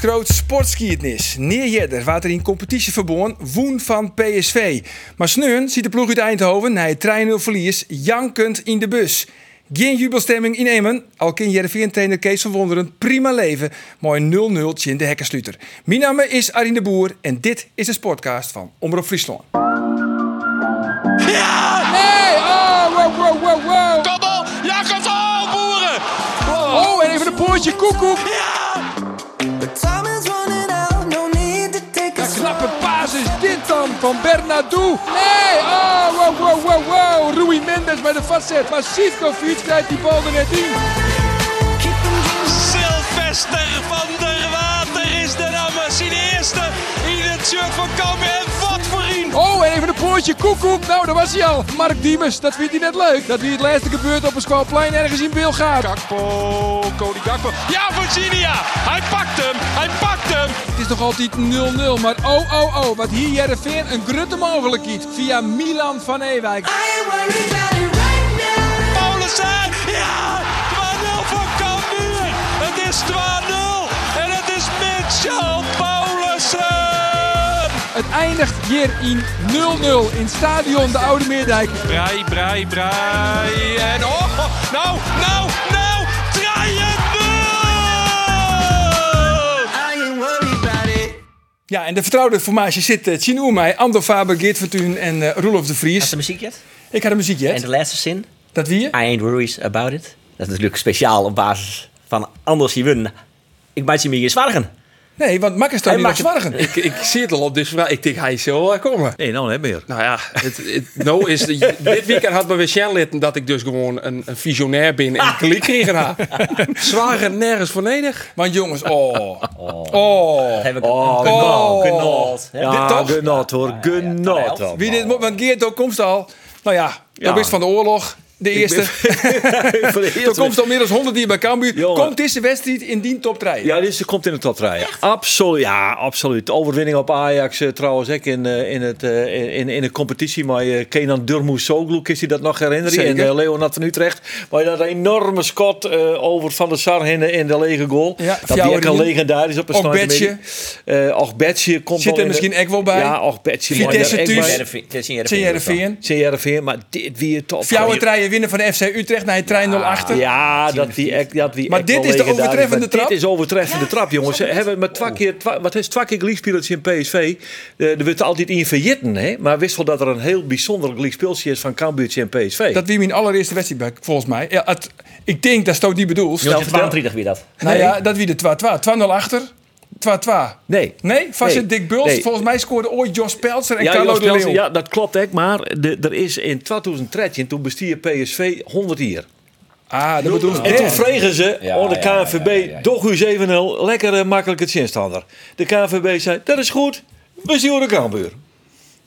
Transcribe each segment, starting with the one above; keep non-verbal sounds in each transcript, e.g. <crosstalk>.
Groot sportskiertnis. Neerjedder waard er in competitie verboon woen van PSV. Maar sneun ziet de ploeg uit Eindhoven na het 3-0 verlies jankend in de bus. Geen jubelstemming in Emmen. Al kan Jereveen-trainer Kees van Wonderen prima leven. Mooi 0-0 in de hekkensluiter. Mijn naam is Arine de Boer en dit is de sportcast van Omroep Friesland. Nee! Oh, wow, wow, wow, wow. Ja, kabbel, boeren! Oh, en even een poortje koekoek. Een knappe paas is dit dan van Bernardo. Nee! Oh, wow, wow, wow, wow. Rui Mendes bij de vastzet. Maar Sivkovic krijgt die bal er net in. Sylvester van der Water is de naam zijn eerste in het shirt van Cambuur. En wat voor een! Oh, en even poortje koekoek. Nou, daar was hij al. Mark Diemers, dat vindt hij net leuk. Dat wie het laatste gebeurt op een schoolplein ergens in Beeld gaat. Gakpo, Cody Gakpo. Ja, Virginia! Hij pakt hem! Hij pakt hem! Het is nog altijd 0-0, maar oh, oh, oh. Wat hier Jereveen een grutte mogelijkheid. Via Milan van Ewijk. Eindigt hier in 0-0 in stadion de Oude Meerdijk. Brei, brei, brei. En oh, nou, nou, nou! Draai het Ja, en de vertrouwde formatie zit uh, Tjin Oermij, Ando Faber, Geert Vertuin en eh Roelof de Vries. Had de muziek yet? Ik had een muziekje. En de laatste zin? Dat wie je? I ain't worries about it. Dat is natuurlijk speciaal op basis van anders winnen. Ik maak je me hier zwargen. Nee, want Makkers toch Hij niet zwargen. Ik, ik zie het al op, dus vraag. ik denk hij zal eh, komen. Nee, nou niet meer. Nou ja, het, het, nou is de- dit weekend had me weer Sjan litten dat ik dus gewoon een, een visionair ben en kliek kregen ha. <laughs> Zwaar nergens voor nodig. Want jongens, oh. Oh. Heb ik Oh, genot, oh. genot. Dit Ja, toch? genot hoor, genot. Ja, Wie dit moet, want Geert ook komst al. Nou ja, Ja. dat is van de oorlog. De eerste. <laughs> Voor de Toen eerste komt al meer dan 100 hier bij Cambuur. Jongen. Komt deze wedstrijd in die top 3? Ja, dit komt in de top 3. Absoluut, ja, absoluut. De overwinning op Ajax eh, trouwens ook in, eh, in, het, eh, in, in de competitie. Maar Kenan Durmuzoglu, is hij dat nog herinneren? Zeker. En uh, Leonard van Utrecht. Maar dat enorme schot eh, over Van der Sar in, de- in de lege goal. Ja, dat die ook al legendarisch op een Och, snijde Betje. Eh, Och Betje komt Zit er in de- misschien ook wel bij? Ja, Och Betje. Vitesse maar dit weer top. Treien winnen van de FC Utrecht naar het trein 0 achter. Ja, dat wie echt, dat wie Maar dit is de overtreffende trap? Dit is overtreffende trap, jongens. Ze hebben met twee keer, twa- wat is twee keer gelijkspelers in PSV. Eh, er wordt altijd in verjitten, hè? Maar wist wel dat er een heel bijzonder gelijkspeeltje is van Cambuurtje en PSV. Dat wie mijn allereerste wedstrijd bij, volgens mij. Ja, het, ik denk dat Stoot die bedoelt. Dat is 32 weer dat. Nou ja, dat wie de 2-2. 2-0 achter. 2-2. nee. Nee, vast Nee. Dick Buls. Nee. Volgens mij scoorde ooit Jos Peltzer en Ja, Carlo de Leeuw. Ja, dat klopt echt. Maar de, er is in 2013, toen bestier PSV 100 jaar. Ah, dat bedoel En toen vregen ze Ja, onder de KNVB, ja, ja, ja. toch u 7-0, lekker eh, makkelijk het zinstander. De KNVB zei, dat is goed, we zien de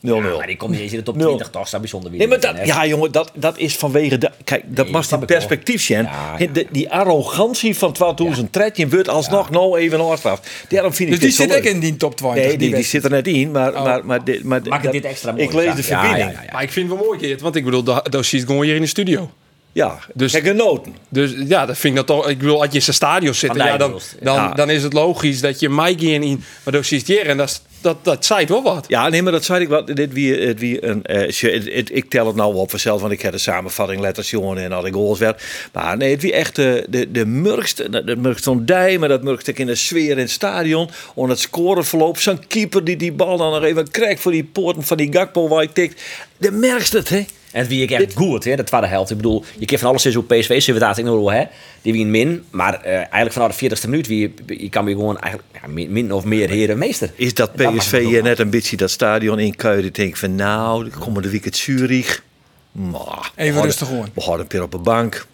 Cambuur. 0-0. Maar die komt niet eens in de top Nul. 20, toch? Dat is bijzonder weer. Nee, maar dat, ja, jongen, dat, dat is vanwege de. Kijk, dat Nee, was in wel. perspectief zijn. Ja, ja. Die arrogantie van 2013 wordt alsnog nou even afgestraft. Daarom vind ik Dus die zit ook in die top 20. Nee, die, die zit er net in, maar, maar, maar, dit- maar Maak dat- dit extra mooi. Ik lees ja. de Ja, verbinding. ja, ja, ja. Maar ik vind het wel mooi, Geert, want ik bedoel, dat, dat ziet gewoon hier in de studio. Ja, Dus- genoten. Dus ja, dat vind ik dat toch. Ik bedoel, als je in zijn stadion zit, ja, dan, ja. dan, Ja. dan is het logisch dat je Mike in, in maar dan ziet hier en dat, is- dat, dat zei wel wat. Ja, nee, maar dat zei ik wel. Dit wie, wie een, eh, ik tel het nou op vanzelf, want ik heb de samenvatting letters jongen en al die goals werd. Maar nee, het wie echt de, de, de murkste, de, murkste van Dij, maar dat murkste in de sfeer in het stadion. On het scoreverloop, zo'n keeper die die bal dan nog even krijgt voor die poorten van die Gakpo waar ik tikt. De merkste het, hè? En wie ik echt goed, hè, de tweede helft. Ik bedoel, je kent van alles is op PSV, ze daar in euro, hè. Die wie een min, maar eh, eigenlijk vanaf de 40ste minuut, wie, je kan weer gewoon eigenlijk ja, min, min of meer heren meester. Is dat PSV hier ook net een beetje dat stadion in? Ik denk van nou, komen de weekend Zurich. Maar, Even rustig gewoon. We hadden een keer op een bank.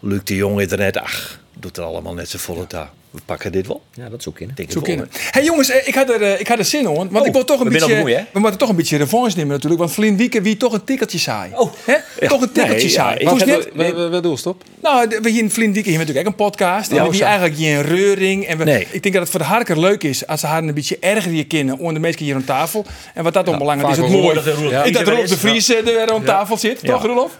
Luc de Jong is er net, ach, doet er allemaal net zo volle taal. We pakken dit wel. Ja, dat is ook in. Denk Zo het wel, kennen. Hey jongens, eh, ik had er, eh, ik had er zin in, want ik wil toch een beetje, we moeten toch een beetje revanche nemen natuurlijk, want Vlien Wieken wie toch een tikkeltje saai. Oh. Hè? Toch een tikkeltje Nee, ja, saai. is dit? We, doen stop. Nou, we hier in Vlien Wieken hebben natuurlijk ook een podcast. En we hebben hier eigenlijk geen reuring. En we, Nee. ik denk dat het voor de harker leuk is als ze haar een beetje erger je kennen onder de mensen hier aan tafel. En wat dat dan belangrijk is, het mooi. Ik dat Rolf de is. Vries eh, er aan tafel zit, toch Roelof?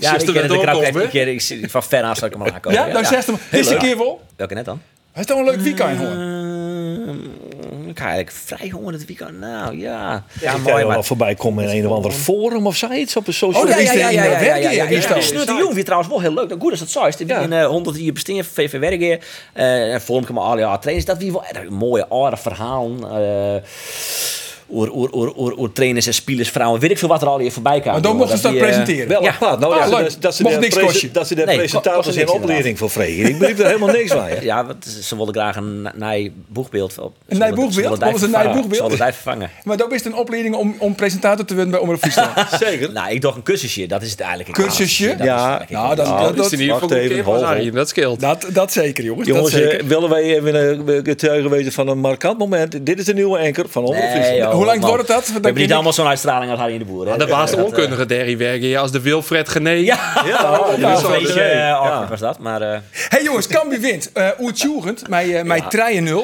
Ja, ik ken ook een keer. Ik van ver af zal ik hem aankomen. Ja, dan zegt hem, deze keer wel. Welke net dan? Het is toch een leuk weekend hoor. Ehm, ik ga eigenlijk vrij honger dit weekend. Nou ja. Ja, Ja, mooi Maar... voorbij komen in een of ander forum of zoiets op een social Oh, ja, media. ja, ja, ja, ja, ja, ja, ja, ja. Jong weer trouwens wel heel leuk. Goed als het zo is. Die Ja. in eh, 100 jaar bestaan van VV Werken. eh en vorm al ja trainers. Dat wie wel echt een mooie oude verhaal. eh oer trainers en spelers, vrouwen. Weet ik veel wat er al hier voorbij kwam. Maar dan mochten ze dat eh, presenteren. Wel Ja. apart. Nou, Ah, dat, leuk. ze- dat ze Mocht de niks prese- kosten. dat ze de Nee, kost in opleiding voor vregen. Ik begreep er helemaal niks van. Ja. <laughs> Ja, want ze wilden graag een nij boegbeeld. Op. Een nij boegbeeld? Wilden ze een nij boegbeeld? Ze wilden die vervangen. Maar dat is een opleiding om, om presentator te worden bij Omroep Friesland. <laughs> Zeker. Nou, ik dacht een cursusje. Dat is het eigenlijk. Cursusje? Dat is Ja. Nou, dat- Nou, dat- Dat is in ieder wacht geval dat scheelt. Dat, zeker, jongens. Jongens, dat eh, willen wij even een getuige wezen van een markant moment. Dit is de nieuwe anker van Omroep Friesland. Hoe lang wordt het dat? We Dan hebben niet allemaal zo'n uitstraling als Harry in de Boer. Hè? Ah, Dat was de Dat, onkundige Derry werken ja, als de Wilfred Gené. <laughs> eh, Ja, was een beetje eh, was dat. Maar eh, Hey jongens, Cambuur wint. Uh, Oertjugend, mij, uh, mij 3-0.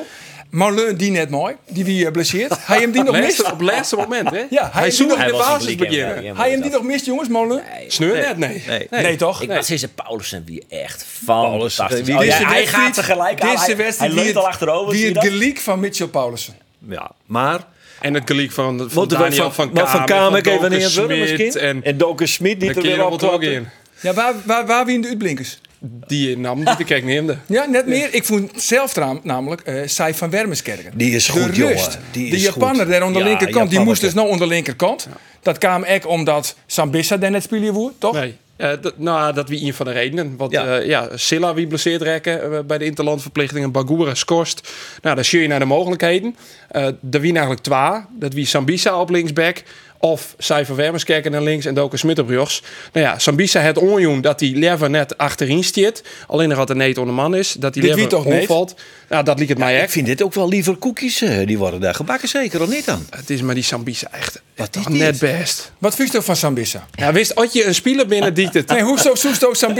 Marleun die net mooi, die wie blesseert. Hij hem die nog mist. Op het laatste moment, hè? Ja, hij zoekt nog- in de basis beginnen. Hij hem die nog mist, jongens, Marleun? Sneur net, nee. Nee. Nee, toch? Ik was deze Paulussen wie echt fantastisch. Oh, hij gaat tegelijk aan. Deze Hij, leunt al het- achterover. Wie het geliek van Mitchell Paulussen. Ja, maar... En het geliek van, van Daniel van, Kamer, van Kamer even Doken neer willen Smit misschien? En En Doken Smit de niet er weer er ook opklappen. in. Ja, waar, waar, waar wie in de uitblinkers? Die je nam, die de kijk neemde. Ja, net meer. Ik vond zelf namelijk eh Sai van Wermerskerken. Die is de goed, rust. jongen. Die de is Japaner goed. daar aan de Ja, linkerkant, die moest dus nou aan de linkerkant. Dat kwam echt omdat Sambissa daar net spelen woer, toch? Nee. Eh, nou, dat wie een van de redenen. Want Ja. ja, ja Silla wie blesseerd rekken eh, bij de interlandverplichtingen. Bagura scorst. Nou, dan zie je naar de mogelijkheden. Eh er wie eigenlijk twee. Dat wie Sambisa op linksback. Of Cijfer Wermerskerken naar links en Doken Smit op rechts. Nou ja, Sambisa het onjoen dat hij liever net achterin stiert. Alleen nog dat er net onder de man is. Dat Dit liever toch niet? omvalt. Nou, dat liet het mij Ik echt. vind dit ook wel liever koekjes. eh, Die worden daar gebakken zeker, of niet dan? Het is maar die Sambisa echt Wat toch is dit? net best. Wat vind je van Sambissa? Ja, wist, had je een speler binnen die het... <laughs> Nee, hoe zou <laughs>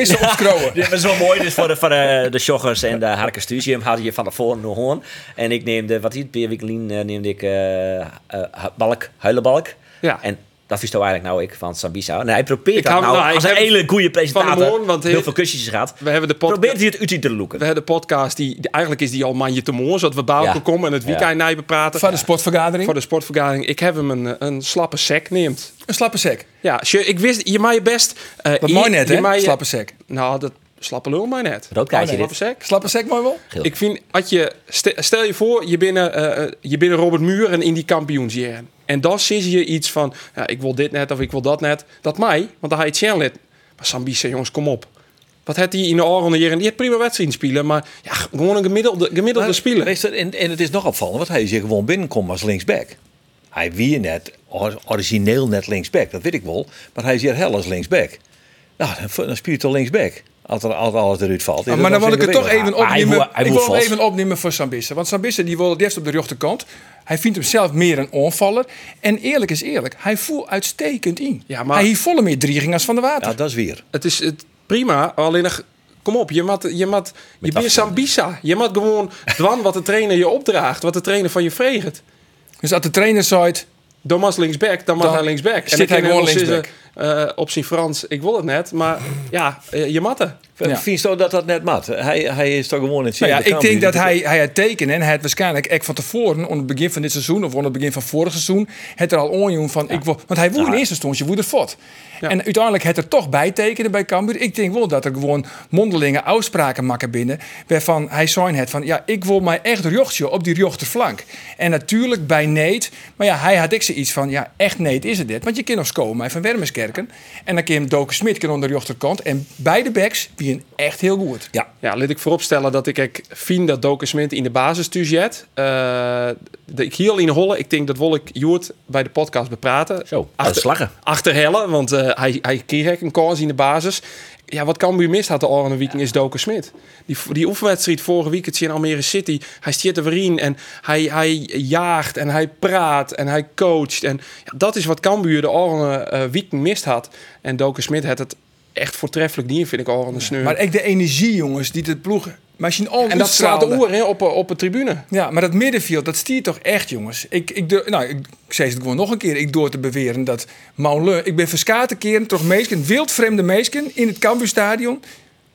zo opskrowen? Ja, dat is wel mooi. Dus voor de, voor de, de joggers en de Harkers Studium had je van tevoren nog hoorn. En ik neemde, wat hier, Peer Wikkelien, uh, neemde ik eh eh, balk, huilenbalk. Ja. En dat is toch eigenlijk nou ik van Sabisa. Nee, hij probeert Ik dat hou- nou, nou, als een hele goede van presentator. want heel veel kusjes gehad. We hebben de podcast... Probeert hij het uit te loeken. We hebben de podcast, die, die- eigenlijk is die al manje te mooi, zodat we Ja. komen en het weekend ja. bepraten. Van de sportvergadering? Voor de sportvergadering. Ik heb hem een, een slappe sec neemt. Een slappe sek. Ja, ik wist, je mag je best... eh, Wat je- mooi net, je hè? je- Slappe sek. Nou, dat slappe lul mij net. Rood kaartje Slappe dit. sec. Slappe sek mooi wel? Geel. Ik vind, als je, ste- stel je voor, je binnen, eh, je binnen Robert Muur en in die kampioensjaren. En dan zie je iets van, ja, ik wil dit net of ik wil dat net. Dat mij, want dan ga je het channel Maar Sambisa, jongens, kom op. Wat had hij in de oranje jaren? Die heeft prima wedstrijd spelen, maar ja, gewoon een gemiddelde, gemiddelde speler. Je, en, en het is nog opvallend, want hij hier gewoon binnenkomt als linksback. Hij wie net, or- origineel net linksback, dat weet ik wel. Maar hij is hier hel als linksback. Nou, dan, dan speelt hij linksback. Als er als alles eruit valt. Ah, maar dan wil ik het toch even hij opnemen. wil- hij ik wil even opnemen voor Sambissa. Want Sambissa die wil het eerst op de rechterkant. Hij vindt hem zelf meer een onvaller. En eerlijk is eerlijk, hij voelt uitstekend in. Ja, maar- Hij heeft volle meer drieging als van de water. Ja, dat is weer. Het is het, prima, alleen nog... Kom op, je moet, je moet, je bent Sambisa. Je moet gewoon doen wat de trainer je opdraagt, wat de trainer van je vreegt. Dus als de trainer zei, Thomas linksback, dan mag hij linksback. zit dan hij kan gewoon linksback. Eh, op zijn Frans, ik wil het net, maar ja, eh, je het. Ja. Vind je dat dat net mat? Hij, hij is toch gewoon in het nou ja, ik denk dat hij, hij het tekenen en hij het waarschijnlijk echt van tevoren, onder het begin van dit seizoen of onder het begin van vorig seizoen, het er al onjoen van, ik wil, want hij woer in eerste instantie woer er fort. En uiteindelijk het er toch bij tekenen bij Cambuur. Ik denk wel dat er gewoon mondelinge uitspraken maken binnen, waarvan hij zei het van, ja, ik wil mij echt jochtje op die rechterflank. En natuurlijk bij Neet, maar ja, hij had ik zoiets van, ja, echt Neet is het dit, want je kan nog komen van En dan kan Doken Smit kan onder de rechterkant en beide backs wie echt heel goed. Ja, Ja, laat ik vooropstellen dat ik ik vind dat Doken Smit in de basis tuurjet. Uh, ik hier in Holle, ik denk dat wil ik Joert bij de podcast bepraten. Zo, de slaggen. Achter Helle, want eh, hij, hij kreeg een kans in de basis. Ja, wat Cambuur mist had de Oranje Weekend is Doken Smit. Die, die oefenwedstrijd vorige week het in Almere City. Hij stiert er in en hij, hij jaagt en hij praat en hij coacht. En ja, dat is wat Cambuur de Oranje Weekend mist had. En Doken Smit had het echt voortreffelijk niet, vind ik de sneur. Maar ik de energie, jongens, die het ploeg... Maar als je al en dat slaat de oer op, op de tribune. Ja, maar dat middenveld, dat stiert toch echt, jongens. Ik, ik, nou, ik, ik zei het gewoon nog een keer. Ik door te beweren dat Mauleur... Ik ben verskaten keren, toch meesken, wildvreemde meesken in het Cambuurstadion.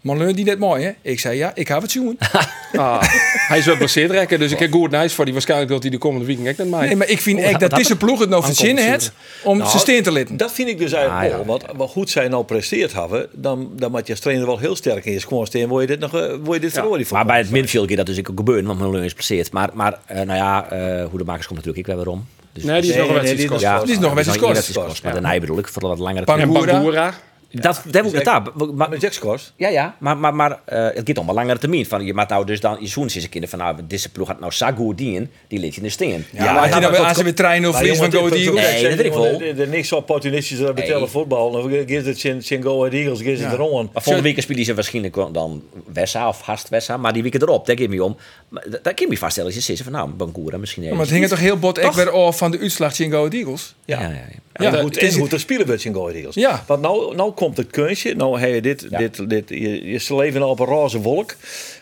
Mauleur die net mooi, hè? Ik zei ja, ik ga het zoen. <laughs> Ah, hij is wel geblesseerd rekken, dus ik heb goed nice voor die waarschijnlijk dat hij de komende weekend echt net mij. Nee, maar ik vind echt dat deze ploeg het nou verzinnen heeft om Nou, zijn steen te litten. Dat vind ik dus eigenlijk Ah, ja. wel. Want wat goed zij nou presteerd hebben, dan, dan moet je als trainer wel heel sterk in je schoon staan. Word je dit nog, eh, word je dit verloren? Maar bij het middenveld gaat dat dus ook gebeuren, want Malone is geblesseerd. Maar, maar eh, nou ja, eh, hoe de makers komt natuurlijk ik wel weer om. Dus, Nee, die is Nee, nog een nee, die wedstrijd. is ja, nog- die is nog een wedstrijd Maar de Nij bedoel ik, voor wat langere tijd. Dat, dat moet ik daar. Maar, Met Jackskors? ja, ja, maar, maar, maar eh, het gaat om een langere termijn. Van, je maakt nou dus dan, je zoens is keer van, nou, deze ploeg had nou goed dienen, die liet je in de steen. Ja, maar als je nou bij ACW trein of verlies van Go Eagles... Nee, dat weet ik wel. Er niks opportunistisch dat betellen Nee. voetbal. Dan geeft het zijn Go Eagles, geeft het Ja. erom. Volgende week spelen ze waarschijnlijk dan Wessa of Hast Wessa, maar die weken erop, daar geef je om. Daar kun je me vaststellen als je zegt van, nou, Bangura misschien Maar het hing toch heel bot echt weer af van de uitslag Go Eagles? Ja, ja, ja. Ja, Ja, en goed, het is- en goed, er spelen we het in Go Ahead Eagles. Ja. Want nou, nou komt het kunstje. Nou heb je dit, Ja. dit, dit je, je ze leven op een roze wolk.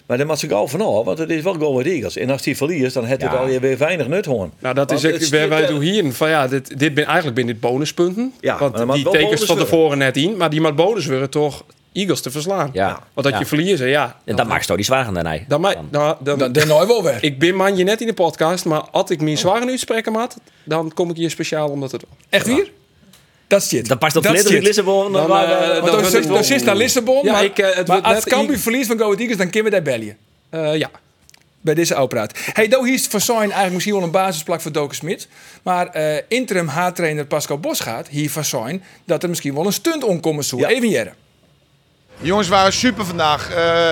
Maar dan moet ze gauw vanaf, want het is wel Go Eagles. En als die verliest, dan heeft het Ja. alweer weer weinig nut hoor. Nou, dat is ook het waar wij doen hier. Van ja, dit, dit ben eigenlijk binnen dit bonuspunten. Ja, want die tekens van tevoren net in. Maar die moet bonus worden toch Eagles te verslaan. Ja. Want dat Ja. je verliezen, ja. En dat maakt toch die zwaar dan hij. Dan, mij- dan, Dan dan nou wel weg. ik ben man je net in de podcast, maar als ik mijn zware uitspreken had, dan kom ik hier speciaal omdat het. Echt weer? Dat is shit. Dan past op Dat shit. Lissabon. Dan, Dan, zit- naar Lissabon, Ja, maar, ik, eh, het maar als Cambuur verliest van Go Eagles, dan kunnen we daar bellen. Eh, ja. Bij deze opraad. Hey, nou hier is voor eigenlijk misschien wel een basisplak voor Doken Smit. Maar eh, interim haattrainer Pascal Bos gaat hier van Sein dat er misschien wel een stunt omkomen zou. Ja. Even jaren. De jongens waren super vandaag. Eh,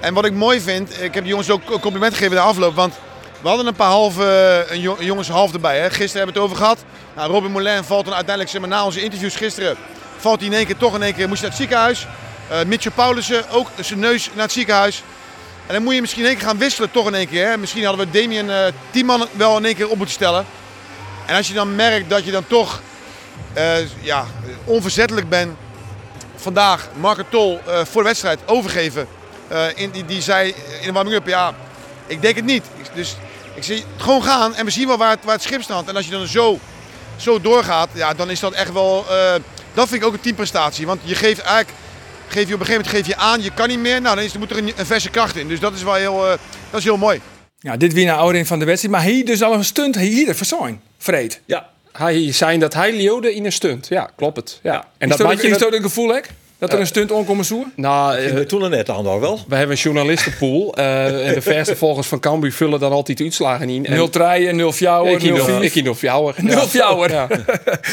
en wat ik mooi vind, ik heb de jongens ook een compliment gegeven na afloop. Want we hadden een paar halve, een jo- jongens half erbij. Hè. Gisteren hebben we het over gehad. Nou, Robin Moulin valt dan uiteindelijk zeg na onze interviews gisteren. Valt hij in één keer toch in één keer moest naar het ziekenhuis. Eh Mitchell Paulussen ook zijn neus naar het ziekenhuis. En dan moet je misschien in één keer gaan wisselen toch in één keer. Hè. Misschien hadden we Damien eh tien man wel in één keer op moeten stellen. En als je dan merkt dat je dan toch eh, ja, onverzettelijk bent vandaag Marco Tol eh, voor de wedstrijd overgeven. Eh, in, die, die zei in de warming-up, ja, ik denk het niet. Ik- Dus ik zie gewoon gaan en we zien wel waar het, waar het schip staat. En als je dan zo, zo doorgaat, ja, dan is dat echt wel, eh, dat vind ik ook een teamprestatie. Want je geeft eigenlijk, geef je op een gegeven moment geef je aan, je kan niet meer. Nou, dan is, er moet er een, een verse kracht in. Dus dat is wel heel, eh, dat is heel mooi. Ja, dit weer naar ouder van de wedstrijd. Maar hier dus al een stunt hier voor Sein. Vreed. Ja, Hij zei dat hij leeuwde in een stunt. Ja, klopt het. Ja. En Is dat is je. dat een gevoel, hè? Dat er een stunt omkomen zou? Nou, eh, toen er net aan wel. we hebben een journalistenpool. eh, en de verste volgers van Cambuur vullen dan altijd de uitslagen in. En 0 treien, 0 fjouwer, ik 0 hier nog- ik 4. hier nog fjouwer. 0 fjouwer. <laughs>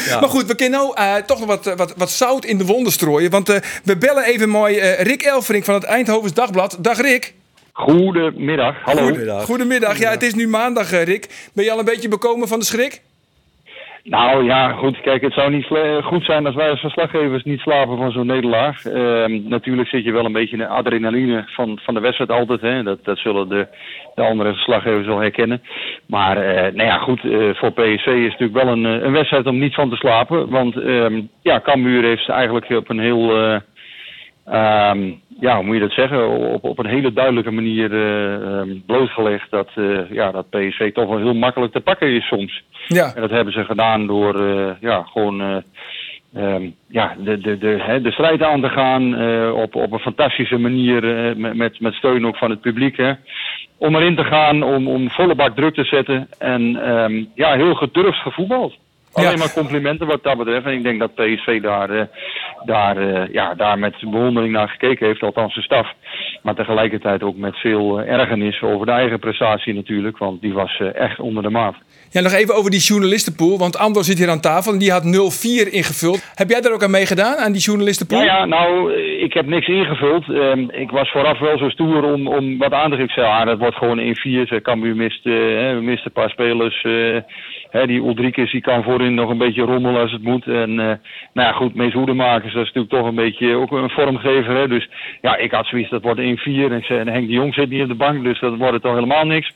Ja. Maar goed, we kunnen nou eh, toch nog wat, eh, wat, wat zout in de wonden strooien. Want eh, we bellen even mooi eh, Rick Elverink van het Eindhovens Dagblad. Dag Rick. Goedemiddag, hallo. Goedemiddag. Goedemiddag. Ja, het is nu maandag, eh, Rick. Ben je al een beetje bekomen van de schrik? Nou ja, goed, kijk, het zou niet goed zijn als wij als verslaggevers niet slapen van zo'n nederlaag. Ehm, natuurlijk zit je wel een beetje in de adrenaline van, van de wedstrijd altijd. Hè. Dat, dat zullen de, de andere verslaggevers wel herkennen. Maar eh, nou ja, goed, eh, voor PSV is het natuurlijk wel een, eh, een wedstrijd om niet van te slapen. Want ehm, ja, Cambuur heeft eigenlijk op een heel... eh, Ehm, ja, hoe moet je dat zeggen? Op, op een hele duidelijke manier eh, ehm, blootgelegd dat, eh, ja, dat PSV toch wel heel makkelijk te pakken is soms. Ja. En dat hebben ze gedaan door eh, ja, gewoon eh, ehm, ja, de, de, de, hè, de strijd aan te gaan op, op een fantastische manier met, met, met steun ook van het publiek. Hè. Om erin te gaan, om, om volle bak druk te zetten en ehm, ja, heel gedurfd gevoetbald. Ja. Alleen maar complimenten wat dat betreft. En ik denk dat PSV daar, daar, eh, ja, daar met bewondering naar gekeken heeft, althans de staf. Maar tegelijkertijd ook met veel eh, ergernis over de eigen prestatie natuurlijk. Want die was eh, echt onder de maat. ja, nog even over die journalistenpool. Want Andor zit hier aan tafel en die had 04 ingevuld. Heb jij daar ook aan meegedaan, aan die journalistenpool? Ja, ja, nou, ik heb niks ingevuld. Ehm, ik was vooraf wel zo stoer om, om wat aan te geven. Ik zei, ah, dat wordt gewoon 1-4. Cambuur mist, eh, hè, we misten een paar spelers. Hè, die Ulrikes die kan voorin nog een beetje rommelen als het moet. En eh, nou ja, goed, Mees Hoedemakers, dat is natuurlijk toch een beetje ook een vormgever. Hè? Dus ja, ik had zoiets, dat wordt 1-4. En en Henk de Jong zit niet op de bank, dus dat wordt het toch helemaal niks.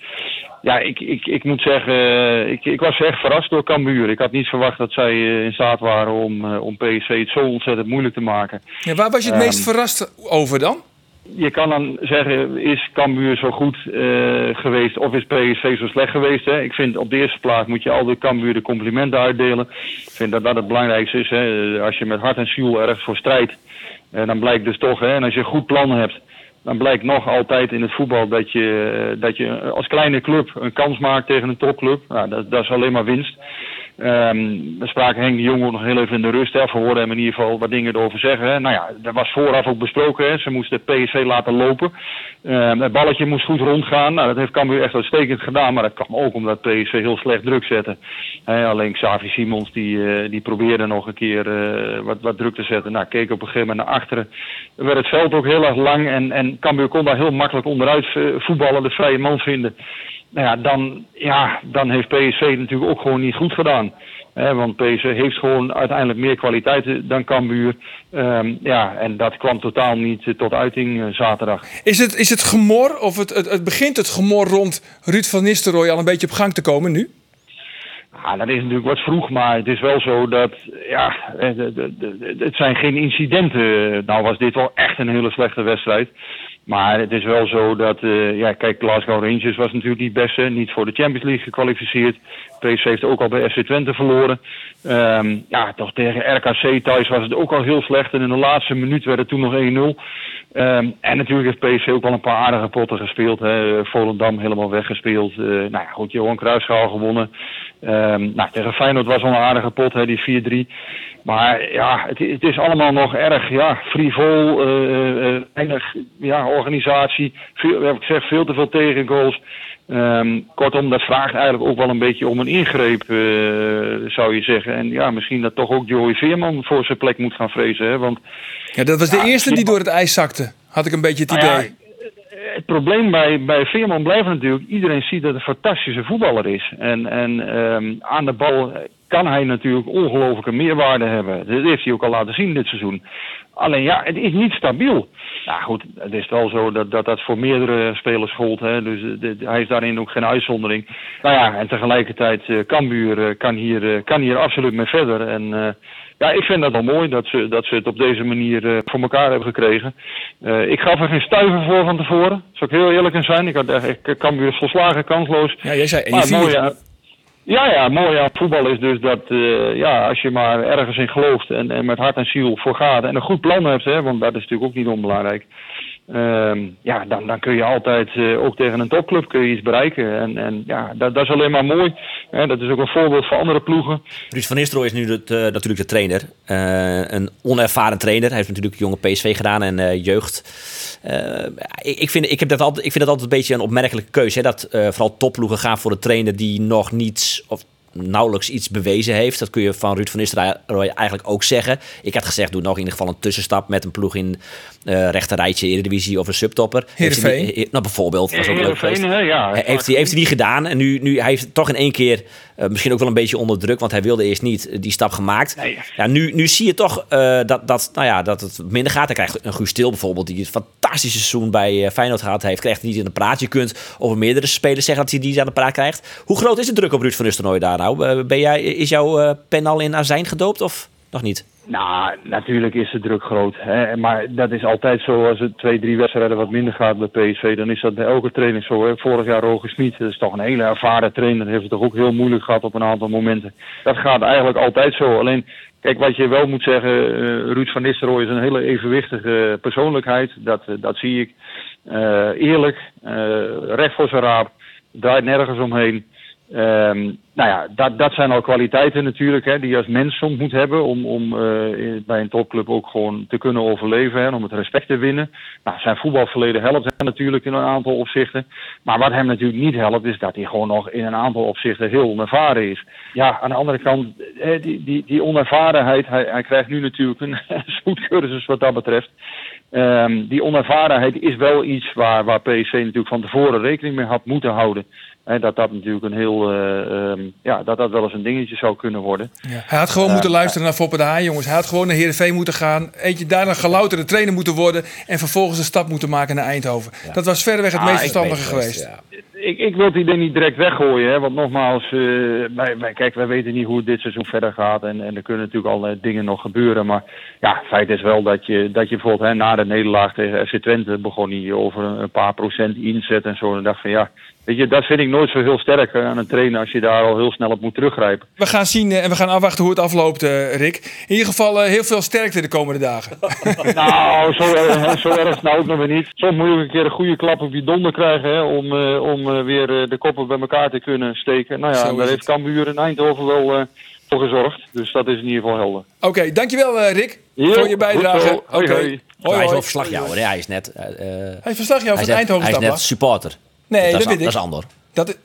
Ja, ik, ik, ik moet zeggen, eh, ik, ik was echt verrast door Cambuur. Ik had niet verwacht dat zij eh, in staat waren om, om PSV het zo ontzettend moeilijk te maken. Ja, waar was je het Ehm, meest verrast over dan? Je kan dan zeggen, is Cambuur zo goed eh, geweest of is PSV zo slecht geweest? Hè? Ik vind op de eerste plaats moet je altijd Cambuur de complimenten uitdelen. Ik vind dat dat het belangrijkste is. Hè? Als je met hart en ziel ergens voor strijdt, eh, dan blijkt dus toch, hè, en als je een goed plan hebt, dan blijkt nog altijd in het voetbal dat je, eh, dat je als kleine club een kans maakt tegen een topclub. Nou, dat, dat is alleen maar winst. Ehm we spraken Henk de Jong nog heel even in de rust. Hè. We hoorden hem in ieder geval wat dingen erover zeggen. Hè. Nou ja, dat was vooraf ook besproken. Hè. Ze moesten PSV laten lopen. Ehm het balletje moest goed rondgaan. Nou, dat heeft Cambuur echt uitstekend gedaan. Maar dat kwam ook omdat PSV heel slecht druk zette. Alleen Xavi Simons die, eh, die probeerde nog een keer eh, wat, wat druk te zetten. Nou, keek op een gegeven moment naar achteren. werd het veld ook heel erg lang. En, en Cambuur kon daar heel makkelijk onderuit eh, voetballen. De vrije man vinden. Nou ja, dan, ja, dan heeft PSV natuurlijk ook gewoon niet goed gedaan. Want PSV heeft gewoon uiteindelijk meer kwaliteiten dan Cambuur. Ehm, ja, en dat kwam totaal niet eh, tot uiting eh, zaterdag. Is het, is het gemor, of het, het, het begint het gemor rond Ruud van Nistelrooy al een beetje op gang te komen nu? Ja, dat is natuurlijk wat vroeg, maar het is wel zo dat, ja, het zijn geen incidenten. Nou was dit wel echt een hele slechte wedstrijd. Maar het is wel zo dat, eh, ja, kijk, Glasgow Rangers was natuurlijk niet beste. Niet voor de Champions League gekwalificeerd. PSV heeft ook al bij FC Twente verloren. Ehm, ja, toch tegen RKC thuis was het ook al heel slecht. En in de laatste minuut werd het toen nog 1-0. Ehm, en natuurlijk heeft PSV ook wel een paar aardige potten gespeeld. Hè. Volendam helemaal weggespeeld. Eh nou ja, goed, Johan Cruijffschaal gewonnen. Ehm, nou, tegen Feyenoord was al een aardige pot, hè, die 4-3. Maar ja, het, het is allemaal nog erg ja, frivol, eh, weinig ja, organisatie. Veel, heb ik gezegd, veel te veel tegengoals. Ehm, kortom, dat vraagt eigenlijk ook wel een beetje om een ingreep, zou je zeggen. En ja, misschien dat toch ook Joey Veerman voor zijn plek moet gaan vrezen. Hè? Want Ja, dat was de Ja, eerste die door het ijs zakte. Had ik een beetje het Nou ja, idee. het probleem bij, bij Veerman blijft natuurlijk, iedereen ziet dat het een fantastische voetballer is. En, en ehm, aan de bal kan hij natuurlijk ongelooflijke meerwaarde hebben. Dat heeft hij ook al laten zien dit seizoen. Alleen ja, het is niet stabiel. Nou goed, het is wel zo dat dat, dat voor meerdere spelers gold. Hè? Dus eh, de- hij is daarin ook geen uitzondering. Nou ja, en tegelijkertijd Cambuur eh, kan, hier, eh, kan hier absoluut mee verder. En ja, ik vind dat wel mooi dat ze, dat ze het op deze manier voor elkaar hebben gekregen. Ik gaf er geen stuiver voor van tevoren. Zal ik heel eerlijk in zijn. Ik had echt Cambuur volslagen kansloos. Ja, jij zei 1-4. Maar het mooie aan- ja, ja, mooi aan voetbal is dus dat eh, ja, als je maar ergens in gelooft en, en met hart en ziel voor gaat en een goed plan hebt, hè, want dat is natuurlijk ook niet onbelangrijk. Ehm, ja, dan, dan kun je altijd eh, ook tegen een topclub kun je iets bereiken. En, en ja, dat, dat is alleen maar mooi. Dat is ook een voorbeeld voor andere ploegen. Ruud van Nistelrooy is nu het, eh, natuurlijk de trainer. Eh, een onervaren trainer. Hij heeft natuurlijk jonge PSV gedaan en jeugd. Ik, ik, vind, ik, heb dat altijd, ik vind dat altijd een beetje een opmerkelijke keuze. Hè? Dat vooral topploegen gaan voor een trainer die nog niets of nauwelijks iets bewezen heeft. Dat kun je van Ruud van Nistelrooy eigenlijk ook zeggen. Ik had gezegd, doe nog in ieder geval een tussenstap met een ploeg in eh rechter rijtje Eredivisie of een subtopper. Heeft hij Heerenveen. niet- Nou, bijvoorbeeld. Was ook leuk Heerenveen, ja. Heeft, hij heeft hij niet gedaan. En nu, nu hij heeft toch in één keer, eh, misschien ook wel een beetje onder druk, want hij wilde eerst niet eh, die stap gemaakt. Nee. Ja, nu, nu zie je toch eh, dat, dat, nou ja, dat het minder gaat. Hij krijgt een Guus Stil bijvoorbeeld, die het fantastische seizoen bij Feyenoord gehad heeft. Krijgt niet in de praat. Je kunt over meerdere spelers zeggen dat hij die aan de praat krijgt. Hoe groot is de druk op Ruud van Nistelrooy daar nou? Ben jij, is jouw pen al in azijn gedoopt of nog niet? Nou, natuurlijk is de druk groot. Hè? Maar dat is altijd zo. Als het twee, drie wedstrijden wat minder gaat bij PSV, dan is dat bij elke training zo. Vorig jaar Roger dat is toch een hele ervaren trainer. Heeft het toch ook heel moeilijk gehad op een aantal momenten. Dat gaat eigenlijk altijd zo. Alleen, kijk, wat je wel moet zeggen, eh, Ruud van Nistelrooy is een hele evenwichtige persoonlijkheid. Dat, eh, dat zie ik. Eh, eerlijk, recht voor zijn raap, draait nergens omheen. Ehm, nou ja, dat, dat zijn al kwaliteiten natuurlijk, hè, die je als mens soms moet hebben om, om eh, bij een topclub ook gewoon te kunnen overleven en om het respect te winnen. Nou, zijn voetbalverleden helpt hem natuurlijk in een aantal opzichten. Maar wat hem natuurlijk niet helpt, is dat hij gewoon nog in een aantal opzichten heel onervaren is. Ja, aan de andere kant, die, die, die onervarenheid, hij, hij krijgt nu natuurlijk een <laughs> spoedcursus wat dat betreft. Ehm, die onervarenheid is wel iets waar, waar PSV natuurlijk van tevoren rekening mee had moeten houden. En dat dat natuurlijk een heel, eh, ehm, ja, dat dat wel eens een dingetje zou kunnen worden. Ja. Hij had gewoon moeten luisteren naar Foppe de Haan, jongens. Hij had gewoon naar Heerenveen moeten gaan. Eentje daarna gelouterde trainer moeten worden. En vervolgens een stap moeten maken naar Eindhoven. Dat was verreweg het Ah, meest ik verstandige geweest. ja. Ik, ik wil die ding niet direct weggooien, hè, want nogmaals, eh, wij, wij, kijk, wij weten niet hoe het dit seizoen verder gaat en, en er kunnen natuurlijk allerlei dingen nog gebeuren. Maar ja, feit is wel dat je, dat je bijvoorbeeld hè, na de nederlaag tegen FC Twente begon hij over een, paar procent inzet en zo. En dacht van ja, weet je, dat vind ik nooit zo heel sterk aan een trainer als je daar al heel snel op moet teruggrijpen. We gaan zien eh, en we gaan afwachten hoe het afloopt, eh, Rick. In ieder geval heel veel sterkte de komende dagen. <laughs> <laughs> Nou, zo, erg- zo erg nou ook nog weer niet. Soms moet je ook een keer een goede klap op je donder krijgen hè, om, eh, om eh, weer eh, de koppen bij elkaar te kunnen steken. Nou ja, en daar het. heeft Cambuur in Eindhoven wel eh, voor gezorgd. Dus dat is in ieder geval helder. Oké, dankjewel eh, Rick Jo, voor je bijdrage. Oké, Hoi, hoi, hoi. hij is wel verslagjouwer, hè? hij is net... Hij is verslag jou hij van is het net, Eindhoven hij is net supporter. Nee, dat, dat, is, weet an- dat is ander. Dat,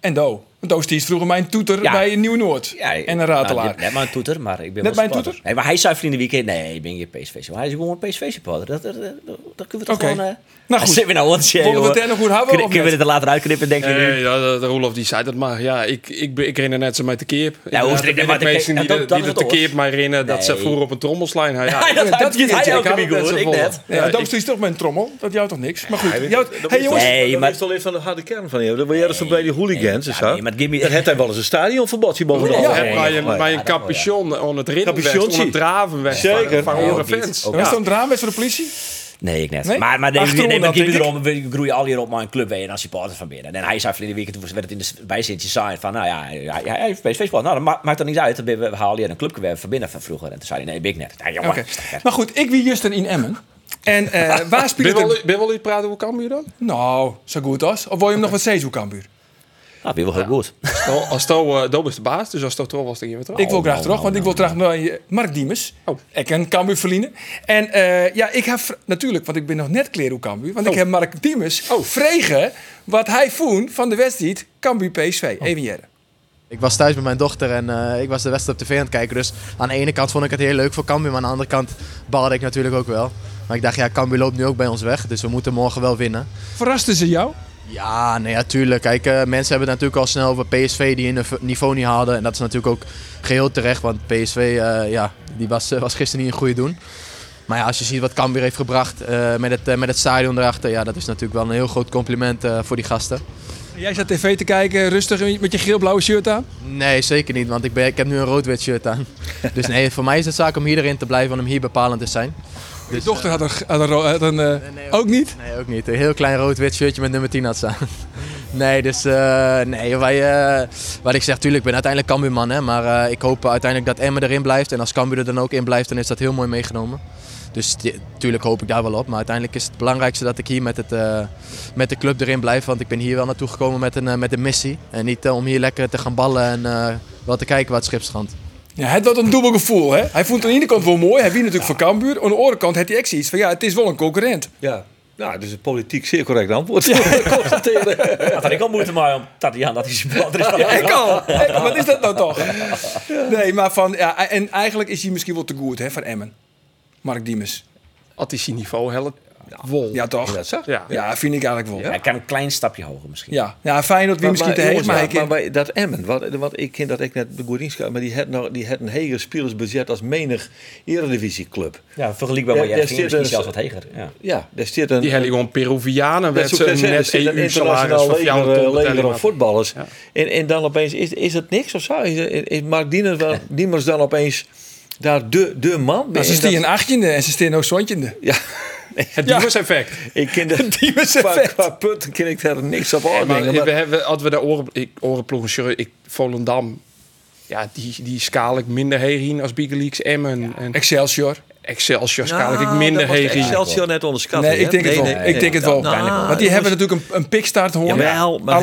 en Do. Want is vroeger mijn toeter Ja. bij Nieuw-Noord. Ja, en een ratelaar. Nou, net maar een toeter, maar ik ben Net wel een supporter. toeter? Nee, maar hij zuivert in de weekend. Nee, ik ben geen PSV. Hij is gewoon een PSV-supporter. Dat, dat, dat, dat kunnen we toch Oké. gewoon... eh Nou goed. Zitten we nou wat Willen we het er nog goed houden, of Kunnen we het er later uitknippen, denk je nu? Nee, ja, de, de Roelof die zei dat maar. Ja, ik, ik, ben- ik ren er net zo met de keep. Ja, hoe is het er de mensen die, dat- de- dat is keep mij rennen dat ze vroeger op een trommelslijn. Ja, dat dat had hij ik ook niet ik net. Ja, Do is toch mijn trommel. Dat jou toch niks. Maar goed. Dat hey is jongens. Maar- Dat is toch even van de harde kern van je. Dan wil jij dus bij die hooligans en Ja, zo. Maar gimme- Dan heeft hij wel eens een stadionverbod hier bovenal. Ja, Ja, maar je, maar capuchon aan het ridden weg, Capuchontie. aan het draven weg. Zeker. Van, van niet. fans. Ja. dat een drama voor de politie? Nee, ik net. Nee? Maar, maar Achterom nee, maar dan, erom, we groeien al hier op mijn club en als supporter van binnen. En hij zei verleden week, toen werd het in de bijzintje saai van, nou ja, hij, heeft PSV gespeeld. Nou, dat ma- maakt er niet uit. We, we halen hier een clubje van binnen van vroeger. En toen zei hij, nee, ben ik net. Ja, jongen, is Maar goed, ik wie Justin in Emmen. En eh, <laughs> waar speelt het? ben je wel iets praten hoe Cambuur dan? Nou, zo goed als. Of wil je hem nog wat steeds hoe Cambuur? Nou, ben je wel heel goed. Nou, Als to, uh, is de baas, dus als to terug was, dan gaan we terug. Ik wil graag nou, terug, want ik wil graag naar Mark Diemers. Oh. Ik ken Cambuur verliezen. En eh, ja, ik heb natuurlijk, want ik ben nog net klaar hoe Cambuur. Want ik heb Mark Diemers Oh. vregen wat hij vond van de wedstrijd Cambuur PSV. Oh. Even jaren. Ik was thuis met mijn dochter en eh, ik was de wedstrijd op tv aan het kijken. Dus aan de ene kant vond ik het heel leuk voor Cambuur, maar aan de andere kant baalde ik natuurlijk ook wel. Maar ik dacht, ja, Cambuur loopt nu ook bij ons weg, dus we moeten morgen wel winnen. Verrasten ze jou? Ja, nee, natuurlijk. Kijk, eh, mensen hebben het natuurlijk al snel over PSV die hun niveau niet hadden. En dat is natuurlijk ook geheel terecht, want PSV eh, ja, die was, eh, was gisteren niet een goede doen. Maar ja, als je ziet wat Cambuur heeft gebracht met, het, met het stadion erachter, ja, dat is natuurlijk wel een heel groot compliment voor die gasten. Jij zat tv te kijken, rustig met je geel-blauwe shirt aan. Nee, zeker niet, want ik, ben, ik heb nu een rood-wit shirt aan. Dus nee, voor mij is het zaak om hierin te blijven en om hier bepalend te zijn. Je dochter had een... Had een, had een eh, ook niet? Nee, ook niet. Een heel klein rood-wit shirtje met nummer 10 had staan. <laughs> Nee, dus eh, nee, wij, eh, wat ik zeg, tuurlijk, ik ben uiteindelijk Cambuurman, hè, maar eh, ik hoop uiteindelijk dat Emmen erin blijft. En als Cambuur er dan ook in blijft, dan is dat heel mooi meegenomen. Dus ti- tuurlijk hoop ik daar wel op, maar uiteindelijk is het belangrijkste dat ik hier met, het, eh, met de club erin blijf. Want ik ben hier wel naartoe gekomen met een, eh, met een missie. En niet eh, om hier lekker te gaan ballen en eh, wel te kijken waar het schip strandt. Ja, het was een dubbel gevoel. Hè? Hij vond het aan de ene kant wel mooi. Hij wint natuurlijk van Cambuur. Aan de andere kant had hij echt zoiets van... Ja, het is wel een concurrent. Ja. Nou, dus een politiek zeer correct antwoord. <laughs> Had ik al moeite mee om Tatiana dat is. van Ja, ik al. Ik al. Wat is dat nou toch? Nee, maar van... Ja, en eigenlijk is hij misschien wel te goed hè, van Emmen. Mark Diemers. Had hij zijn niveau helpt. Wol. Ja, toch? Dat zo. Ja. Ja, vind ik eigenlijk wel. Hij kan een klein stapje hoger misschien. Ja, ja Feyenoord wie misschien te heeg, maar ja, maar bij dat Emmen, wat, wat ik kind dat ik net de goed inschat, maar die had nou die had een heger spelersbudget als menig eredivisieclub. Ja, vergelijkbaar Ja, met jij ging zit misschien een- zelfs wat heger. Ja. Ja, daar zit een Die hebben gewoon Peruvianen. dat Werd ze net EU-salaris internationaal van leger, 400 eh, ton leger betalen. voetballers. Ja. En, en dan opeens, is, is het niks of zo? Is, is Mark Diemers, dan opeens daar de, de man? Nou, ze staan dat- een achttiende en ze staan ook zoontjende. Ja, Het Ja. Effect. ik ken de, Diemers qua, effect. qua punten ken ik daar niks op Maar ordenen. maar- we hebben, als we de oren, ik, orenploegen, ik, Volendam, ja, die, die schaal ik minder heeg in als Big Leagues Emmen. En Excelsior. Excelsior schaal ik Nou, minder in. Excelsior net onderschat. Nee, ik denk het wel. nee, ik denk het wel. Nou, Want die hebben natuurlijk een, een pikstart hoor. Jawel, maar. Hè,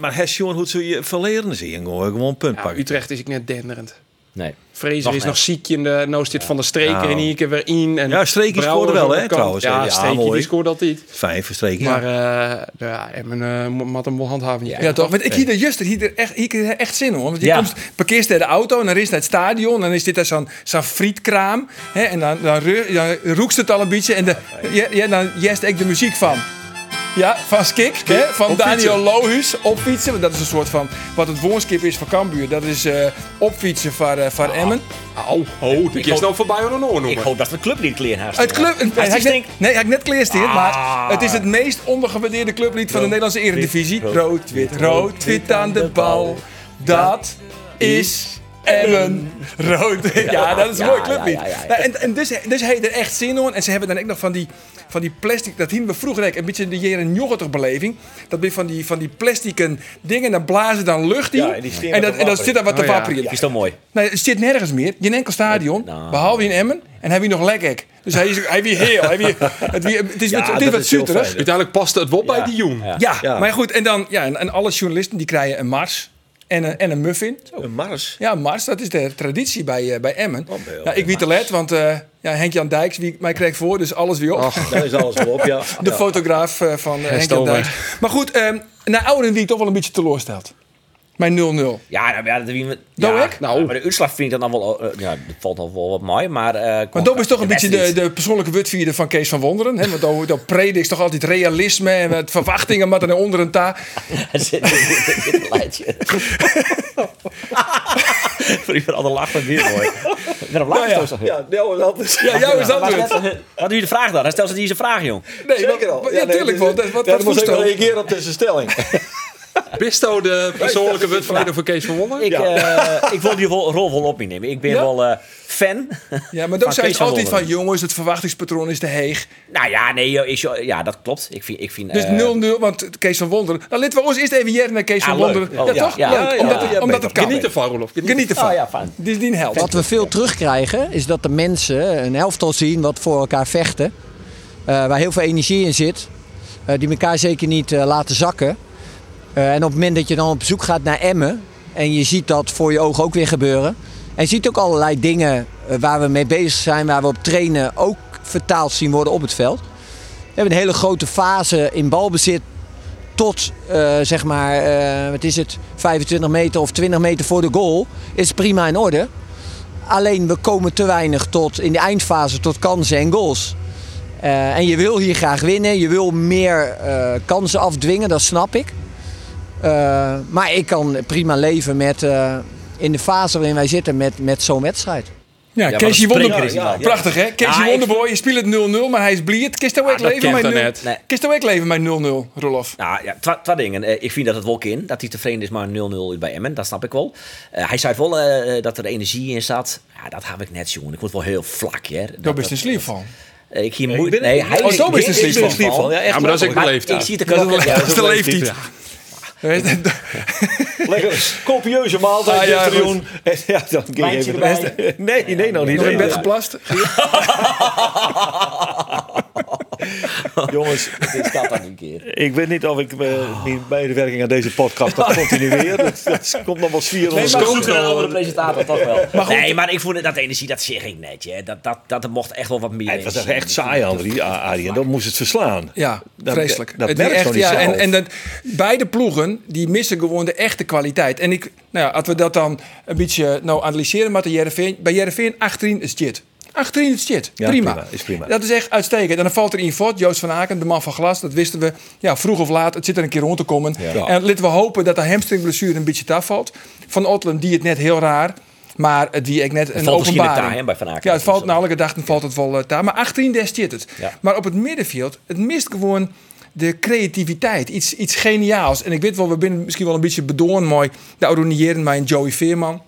Maar jongen hoe ze je verleren zie je gewoon gewoon een punt Ja, pakken. Utrecht is ik net denderend. Nee. Fraser Nog is nog ziek in de nou zit van de streker Nou. in één keer weer in. En Ja, Brouwer scoorde wel, hè, trouwens. Ja, Ja, Streekie mooi. die scoort altijd. Fijn verstreken. Maar eh ja, Emmen eh, mo- moet hem wel handhaven. niet. Ja, toch? Want ik hier de Juster hier er echt, hier er echt zin hoor. Want je Ja. komt, parkeert de auto en dan is het naar het stadion. En dan is dit daar zo'n zo'n frietkraam. Hè, en dan, dan, dan roekst het al een beetje. En de, ja, ja, dan jest ik de muziek van. Ja, van Skik, hè, van Daniel. Lohuis. Op fietsen, want dat is een soort van... Wat het woonskip is van Cambuur. Dat is eh op fietsen van, eh, van Emmen. Au, oh, ik is nou voorbij aan een oor Ik hoop dat we het clublied kleren haast. Het club, nee, Hij hij ik net, stinkt. nee, hij ik net kleersteerd, maar het is het meest ondergewaardeerde clublied van de Nederlandse Eredivisie. rood, Rood, wit, rood, wit aan de bal. Dat is Emmen. Rood. <laughs> Ja, dat is een Ja, mooi clublied. ja, ja, ja. Nou, En, en dus, dus hij heeft er echt zin in. En ze hebben dan ook nog van die, van die plastic, dat hingen we vroeger ook, een beetje de jaren 90 beleving. Dat ben van die, van die plastieken dingen, dan blazen dan lucht in. Ja, en die en, dat, en dan zit daar wat te Oh, ja. wapperen in. Is dat mooi? Nee, het zit nergens meer. Geen enkel stadion. Nou. Behalve in Emmen. En hij wie nog lekker. Dus hij is hij wie heel. Hij wie, het, wie, het is, Ja, het, het is dat wat. Uiteindelijk past het wel bij die Joen. Ja. Ja, Ja. maar goed. En dan ja, en, en alle journalisten die krijgen een mars en een, en een muffin. Een Mars. Ja, een mars, dat is de traditie bij, eh, bij Emmen. Oh, Ja, ik wie te let, want eh, ja, Henk-Jan Dijks wie mij kreeg voor, dus alles weer op. Daar is alles wel op, ja. <laughs> de Ja. fotograaf eh, van eh, Henk-Jan. Dijks. Maar goed, eh naar Ouden wie ik toch wel een beetje teleurstelt. Mijn 0-0. Ja, nou, ja, dat wie Doe ja, ik? Nou, maar de uitslag vind ik dan wel. eh, ja, dat valt nog wel wat mooi. Maar, eh, Maar dat is toch een beetje de, de persoonlijke wutvierde van Kees van Wonderen. Hè? Want dat, dat predikt toch altijd realisme en met verwachtingen, maar dan onder een ta. <laughs> Zit dit lijntje. <laughs> Voor iemand al lacht het weer mooi. Ik ben op lachen ja. Ja, nou, dat is... Ja, jou is dat Wat doe je de vraag dan? Hij stelt ze deze vraag, jong. Nee, Zeker al. Ja, nee, tuurlijk. dus- Wat, wat, wat dan moet ik dan? reageren op deze stelling. <laughs> Bisto de persoonlijke wetverlener voor Kees van Wonder? Ik, eh, ik wil die rol, rol wel op me nemen. Ik ben Ja? wel eh, fan. Ja, maar dan Kees het altijd van jongens, het verwachtingspatroon is te heeg. Nou ja, nee, ja, dat klopt. Ik vind, ik vind, Dus eh, 0-0, want Kees van Wonderen. Dan laten we ons eerst even jaren naar Kees Ja, van leuk. Wonderen. Oh, ja, ja, toch? ja, ja, omdat, ja, het, ja, omdat het kan. Geniet ervan, Rolof. Geniet ervan. Oh ja, fijn. Dit is die een held. Wat we veel terugkrijgen is dat de mensen een elftal zien wat voor elkaar vechten. eh, waar heel veel energie in zit. eh, die elkaar zeker niet eh, laten zakken. Eh, en op het moment dat je dan op bezoek gaat naar Emmen. En je ziet dat voor je ogen ook weer gebeuren. En je ziet ook allerlei dingen eh, waar we mee bezig zijn. Waar we op trainen ook vertaald zien worden op het veld. We hebben een hele grote fase in balbezit. Tot eh, zeg maar, wat is het, 25 meter of 20 meter voor de goal. Is prima in orde. Alleen we komen te weinig tot in de eindfase tot kansen en goals. En je wil hier graag winnen, je wil meer kansen afdwingen, dat snap ik. Eh, maar ik kan prima leven met eh, in de fase waarin wij zitten met, met zo'n wedstrijd. Ja, dat spreker Wonderboy. is. Prachtig hè? Keesje Ja, ik- Wonderboy, je speelt het 0-0, maar hij is blierd. Kist ook leven met er 0 net. Nee. Kist ook leven met 0-0, Rolof. Nou ja, twa- twee dingen. Eh, ik vind dat het wel in, dat hij tevreden is maar 0-0 bij Emmen. Dat snap ik wel. Eh, hij zei wel eh, dat er energie in zat. Ja, dat heb ik net, jongen. Ik word wel heel vlak, hè. Daar ben je een slief van. Ik hier Ik moet. ben- Nee, ik- hij Oh, Ik slief een slief van. Ja, echt Ja, maar dat is ook waar. een Maar leeftijd. ik zie is de- Ja, dat is de zo- leeftijd. Lekker copieuze maaltijd, Ah, ja, <laughs> ja, En Ja, dan kun je even... Nee, nee, nog niet. Nee, bed geplast? <laughs> <laughs> Jongens, Dit staat dan een keer. ik weet niet of ik eh, mijn medewerking aan deze podcast nog continueer. Dat, dat komt nog wel sfeer Nee, onder maar de goed, schoen. over de presentator toch wel. nee, maar ik voel dat energie, dat zeg ik net. hè. Dat, dat, dat er mocht echt wel wat meer Het was echt saai, Andrie, Arie. En dan moest het verslaan. Ja, Dat- vreselijk. dat Het werkt echt, gewoon niet ja, en, zelf. en dat, beide ploegen die missen gewoon de echte kwaliteit. En ik, nou ja, als we dat dan een beetje nou analyseren met de Jereveen. Bij Jereveen achterin is shit. Achterin is shit. Ja, prima. prima, is prima. Dat is echt uitstekend. En dan valt er in voort, Joost van Aken, de man van glas. Dat wisten we. Ja, vroeg of laat. Het zit er een keer rond te komen. Ja. En laten we hopen dat de hamstringblessure een beetje afvalt. Van Otlen, die het net heel raar. Maar het die ik net een valt misschien openbaring. het daar, hè, bij Van Aken. Ja, het valt na elke dag dan valt het wel uh. Maar achterin daar zit het. Ja. Maar op het middenveld, het mist gewoon de creativiteit. Iets, iets geniaals. En ik weet wel, we zijn misschien wel een beetje bedoorn mooi. De Aronniëren met een Joey Veerman.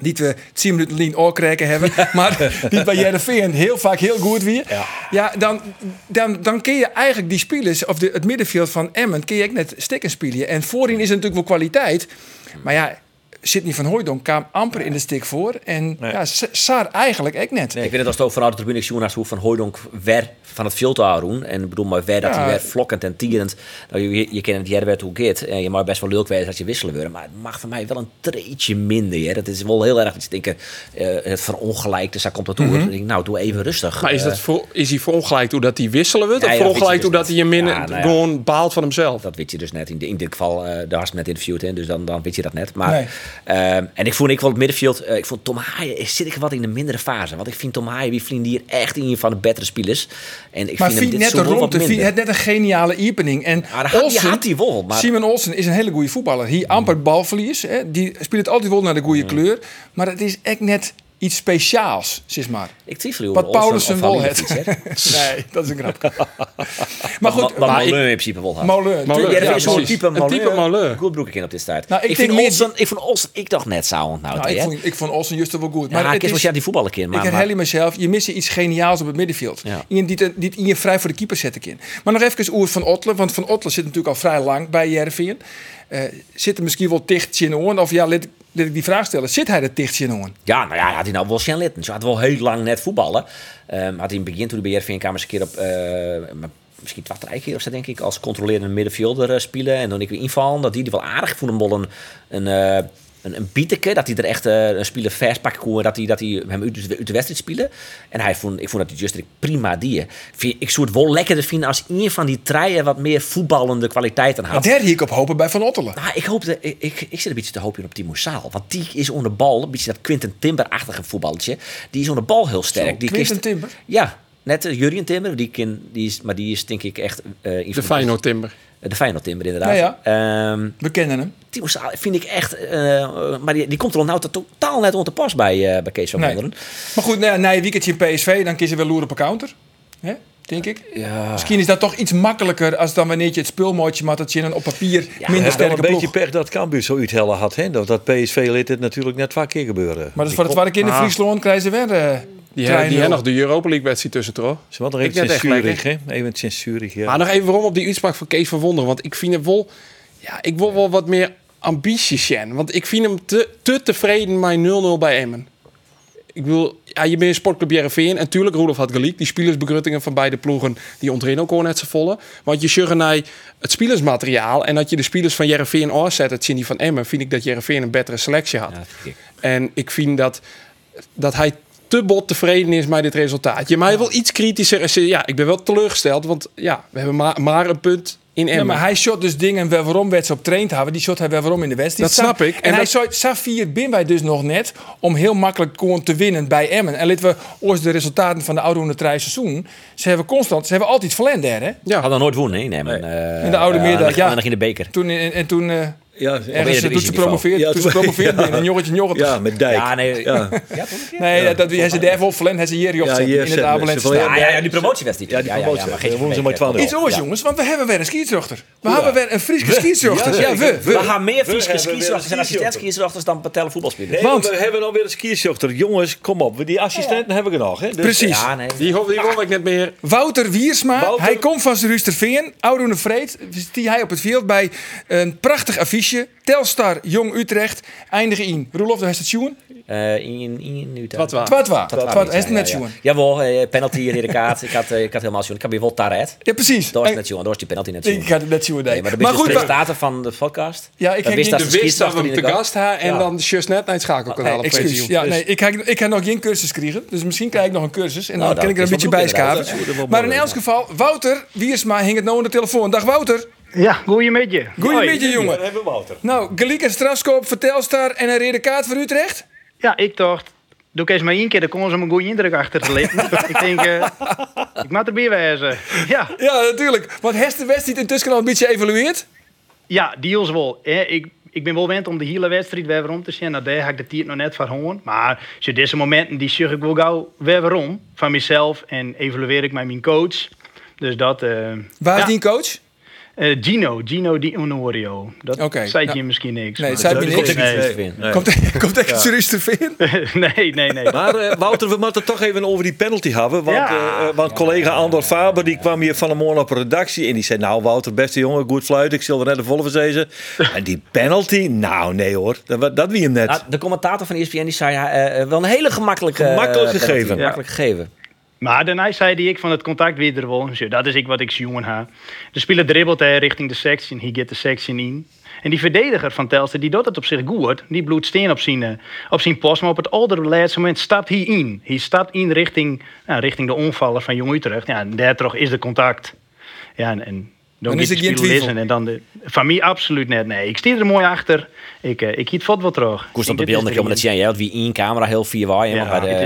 Die we 10 minuten lien oorkrijgen hebben. <laughs> maar die bij Jereveen heel vaak heel goed weer. Ja, dan, dan, dan kun je eigenlijk die spelers, of de, het middenveld van Emmen, kun je ook net stikken spelen. En voorin is er natuurlijk wel kwaliteit. Maar ja, Sidney van Hooijdonk kwam amper in de stik voor. En ja, Saar eigenlijk ook net. Nee, ik vind het als het ook vanuit de tribune naast hoe Van Hooydonk wer van het veld doen. En ik bedoel maar wer dat Ja. hij weer vlokkend en tierend. Nou, je, je kent het jij werd hoe het En je mag best wel leuk wezen als je wisselen willen. Maar het mag voor mij wel een treetje minder. Hè. Dat is wel heel erg iets denken. eh het verongelijkt, dus daar komt het toe. Mhm. Dan denk ik, nou, doe even rustig. Maar is, dat Eh, voor, is hij verongelijkt doordat hij wisselen wordt? Ja, of ja, dat verongelijkt weet dus doordat hij je minder Ja, nou ja. gewoon baalt van hemzelf? Dat weet je dus net. In, de- in dit geval, eh daar je net interviewd in, dus dan, dan weet je dat net. Maar, Nee. Ehm, en ik vond ik wel het middenveld, eh, ik vond Tom Haaien, zit ik wat in de mindere fase. Want ik vind Tom Haaien, wie vriend hier echt in van de betere spelers. En ik maar vind vind net vind minder. het net een geniale opening. En Ja, had- Olsen, had hij wel, maar- Simon Olsen is een hele goede voetballer. Hier amper balverlies. Hè. Die speelt het altijd wel naar de goede kleur. Maar het is echt net iets speciaals, zeg maar. Ik twijfel Wat het. of iets, hè. <laughs> nee, dat is een grap. <laughs> maar goed, maar ik- Maleu in principe wel had. Molen, Ja, ja, is zo'n type Een Maleu. type. Goed broek ik in op dit tijd. Nou, ik ik, vind meer- Olsen, ik vond Olsen, ik dacht net zo. Nou, Nou, ik, vond, ik vond Olsen juist wel goed. ja, Maar ik het is ja die voetballen kind, maar, ik herhaal je mezelf, je mist iets geniaals op het middenveld. Ja. Iemand die, die in je vrij voor de keeper zetten kan. Maar nog even Oer van Ottelen, want Van Ottelen zit natuurlijk al vrij lang bij Jervin. Eh zit er misschien wel dicht in oren? Of ja, let, ik die vraag stellen, zit hij er dicht in oren? Ja, nou ja, had hij nou wel zijn litten. Ze had wel heel lang net voetballen. Ehm, had hij in het begin, toen hij bij RVN kwam, eens een keer op... maar misschien drie keer of zo, denk ik, als controlerende middenvelder eh, spelen. En dan ik weer invallen. Dat die die wel aardig. Wel een... een een, een bieteke, dat hij er echt eh, een speler vers pakken kon, dat hij, dat hij hem uit, de- uit de wedstrijd spelen. En hij vond, ik vond dat hij just prima die. Ik, vind, ik zou het wel lekkerder vinden als een van die treien wat meer voetballende kwaliteiten had. daar hier ik op hopen bij Van Ottelen. Nou, ik, hoop dat, ik, ik, ik zit een beetje te hopen op Timo Saal. Want die is onder de bal, een beetje dat Quinten Timber-achtige voetballetje. Die is onder de bal heel sterk. Zo, die Quinten kist- Timber? Ja, net uh, Jurien Timber. Die ken, die is, maar die is denk ik echt... eh, een De Feyenoord Timber. De Feyenoord Timber, inderdaad. Ja, Ehm, We kennen hem. Timo Saal vind ik echt... eh, maar die, die komt er nou totaal net onder pas bij, eh, bij Kees van Nee. Wonderen. Maar goed, na een weekendje in PSV, dan kies je wel loeren op een counter. Hè? Denk ik. Ja. Misschien is dat toch iets makkelijker als dan wanneer je het spulmootje maakt dat je op papier minder sterke een beetje pech dat Cambuur zo uithellen had. Hè? Dat, dat PSV liet het natuurlijk net vaak keer gebeuren. Maar dat is voor het tweede keer in Ah. Friesland krijgen ze weer eh Die hebben die 3-0. hebben nog de Europa League wedstrijd tussen, toch? Ze hadden Ik even Zurich, hè? Even Zurich, ja. Maar nog even waarom op die uitspraak van Kees van Wonderen. Want ik vind het wel... Ja, ik wil wel wat meer ambitie zien. Want ik vind hem te, te tevreden met 0-0 bij Emmen. Ik wil... Ja, je bent een sportclub Jereveen. En tuurlijk, Roelof had gelijk. Die spelersbegruttingen van beide ploegen, die ontreden ook gewoon net zo volle. Want je zegt naar het spelersmateriaal. En dat je de spelers van Jereveen afzet, het zien die van Emmen, vind ik dat Jereveen een betere selectie had. Ja, ik. En ik vind dat, dat hij te bot tevreden is met dit resultaat. Je mij wel iets kritischer is. Ja, ik ben wel teleurgesteld, want ja, we hebben maar, maar een punt in Ja, Emmen. maar hij shot dus dingen waar- waarom werd ze op train te houden. Die shot hij waarom in de wedstrijd. Dat snap ik. En, En hij dat- zei, Safir bin wij dus nog net om heel makkelijk gewoon te winnen bij Emmen. En laten we ooit de resultaten van de oude drie seizoen. Ze hebben constant, ze hebben altijd verlend hè? ja, Had dan nooit wonnen, hè? Nee, maar, eh, In de oude en dan ja. in de beker. Toen, en, en toen eh, ja, ergens toen ze niveau. promoveerd, Ja, toen ze promoveerd ja. Een jongetje, jongetje. ja, met Dijk. Ja, nee. Ja. Nee, dat, dat, hij ze daar wel verlend, hij ze hier Ja, hier in het van, stadion. Ja, ja, ja, die promotiewedstrijd. Ja, die promotie. maar geen Dan wonnen ze maar 12 Iets oors, jongens, want we hebben weer een skietsrochter. We hebben weer een Friese skietsrochter. Ja, Ja, we. We we. gaan meer Friese skiesrochters en dan betellen voetbalspelers. Want- we hebben alweer een skierzochter. Jongens, kom op. Die assistenten hebben we nog. Hè? Dus- Precies. Ja, nee. die, ho- die wil ik net meer. Wouter Wiersma, hij komt van Rusterveen. Oudoene Vreed, die hij op het veld bij een prachtig affiche. Telstar Jong Utrecht, eindigen in. Roelof, daar is het sjoen. Eh, in, in Utrecht. Wat waar? Twatwa. Twatwa, Twatwa, hij is ja, net ja, sjoen. Jawel, eh, penalty hier in de kaart. Ik had, eh, ik had helemaal sjoen. Ik had weer wel taret. Ja, precies. Dat was En- net sjoen. Dat was die penalty net sjoen. Ik had het net sjoen. Nee, maar de Maar goed, presentator van de podcast. Ja, ik heb De wist dat we te gast hebben en dan just net naar het schakelkanaal op excuus. Ja, nee, ik, ga, ik ga nog geen cursus krijgen. Dus misschien krijg ik nog een cursus. En dan Nou, kan ik er een is beetje bij is Maar in elk geval, Wouter Wiersma hing het nou aan de telefoon. Dag Wouter. Ja, goeiemiddag. Goedemiddag, jongen. Dan hebben we Wouter. Nou, een strafskoop voor Telstar en een rode kaart voor Utrecht. Ja, ik dacht, doe ik eens maar één keer, dan kon ze me een goede indruk achter te laten. <laughs> ik denk, eh, ik moet erbij wezen. Ja, Ja, natuurlijk. Want heeft de wedstrijd intussen al een beetje evalueerd? ja deals wel. Hè. Ik, ik ben wel wend om de hele wedstrijd weer om te zien. Nou, daar ga ik de tijd nog net van horen. Maar zo deze momenten, die zeg ik wel gauw weer om. Van mezelf en evalueer ik met mijn coach. Dus dat... eh Waar is ja. die coach? Eh, Gino, Gino Di Onorio. Dat zei nou, je misschien niks. nee, zei me niks. Nee. Nee. Komt, komt echt serieus te vinden? <laughs> nee, nee, nee. Maar eh, Wouter, we moeten het toch even over die penalty hebben. Want, Ja. eh, want collega Andor Faber die kwam hier van een morgen op een redactie. En die zei, nou Wouter, beste jongen, goed fluit. Ik zal er net de volle verzezen. <laughs> En die penalty, nou nee hoor. Dat, dat wie hem net. Nou, de commentator van ESPN die zei ja, wel een hele gemakkelijke... Gemakkelijk gegeven. Gemakkelijk gegeven. Maar daarna zei ik van het contact weer er Dat is ik wat ik jongen ha. De speler dribbelt hij richting de section. Hij gaat de section in. En die verdediger van Telstar, die doet het op zich goed. Die bloedt steen op zijn, eh, op zijn post. Maar op het allerlaatste moment stapt hij in. Hij stapt in richting, nou, richting de onvaller van Jong Utrecht. Ja, en daar toch is de contact. Ja, en, en dan is de geen twijfel. lezen En dan de, van mij absoluut net. Nee, ik stier er mooi achter. Ik, eh, ik hiet wat wel terug. Koest op Ik de beelden komen is dat zien. Ja, want wie één camera heel vier waar. Ja, want bij het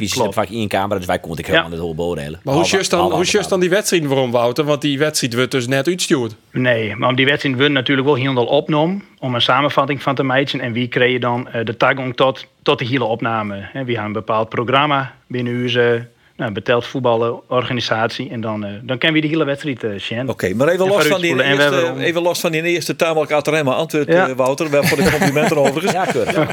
is de zit vaak één camera. Dus wij komen natuurlijk helemaal Ja. de hele beoordelen. Maar hoe just dan, hoe just dan die wedstrijd waarom, Wouter? Want die wedstrijd wordt dus net uitstuurd. Nee, maar om die wedstrijd wordt natuurlijk wel heel opgenomen om een samenvatting van te maken. En wie kreeg je dan eh, de toegang tot, tot de hele opname? Hè, we hebben een bepaald programma binnen onze nou, beteld voetbalorganisatie. En dan, eh, dan kennen we de hele wedstrijd uh, zien. Oké, maar even En los, van die eerste, hebben- even los van die eerste tamelijk Ataremma antwoord, Ja. eh, Wouter. Wel voor de <laughs> complimenten overigens. Ja.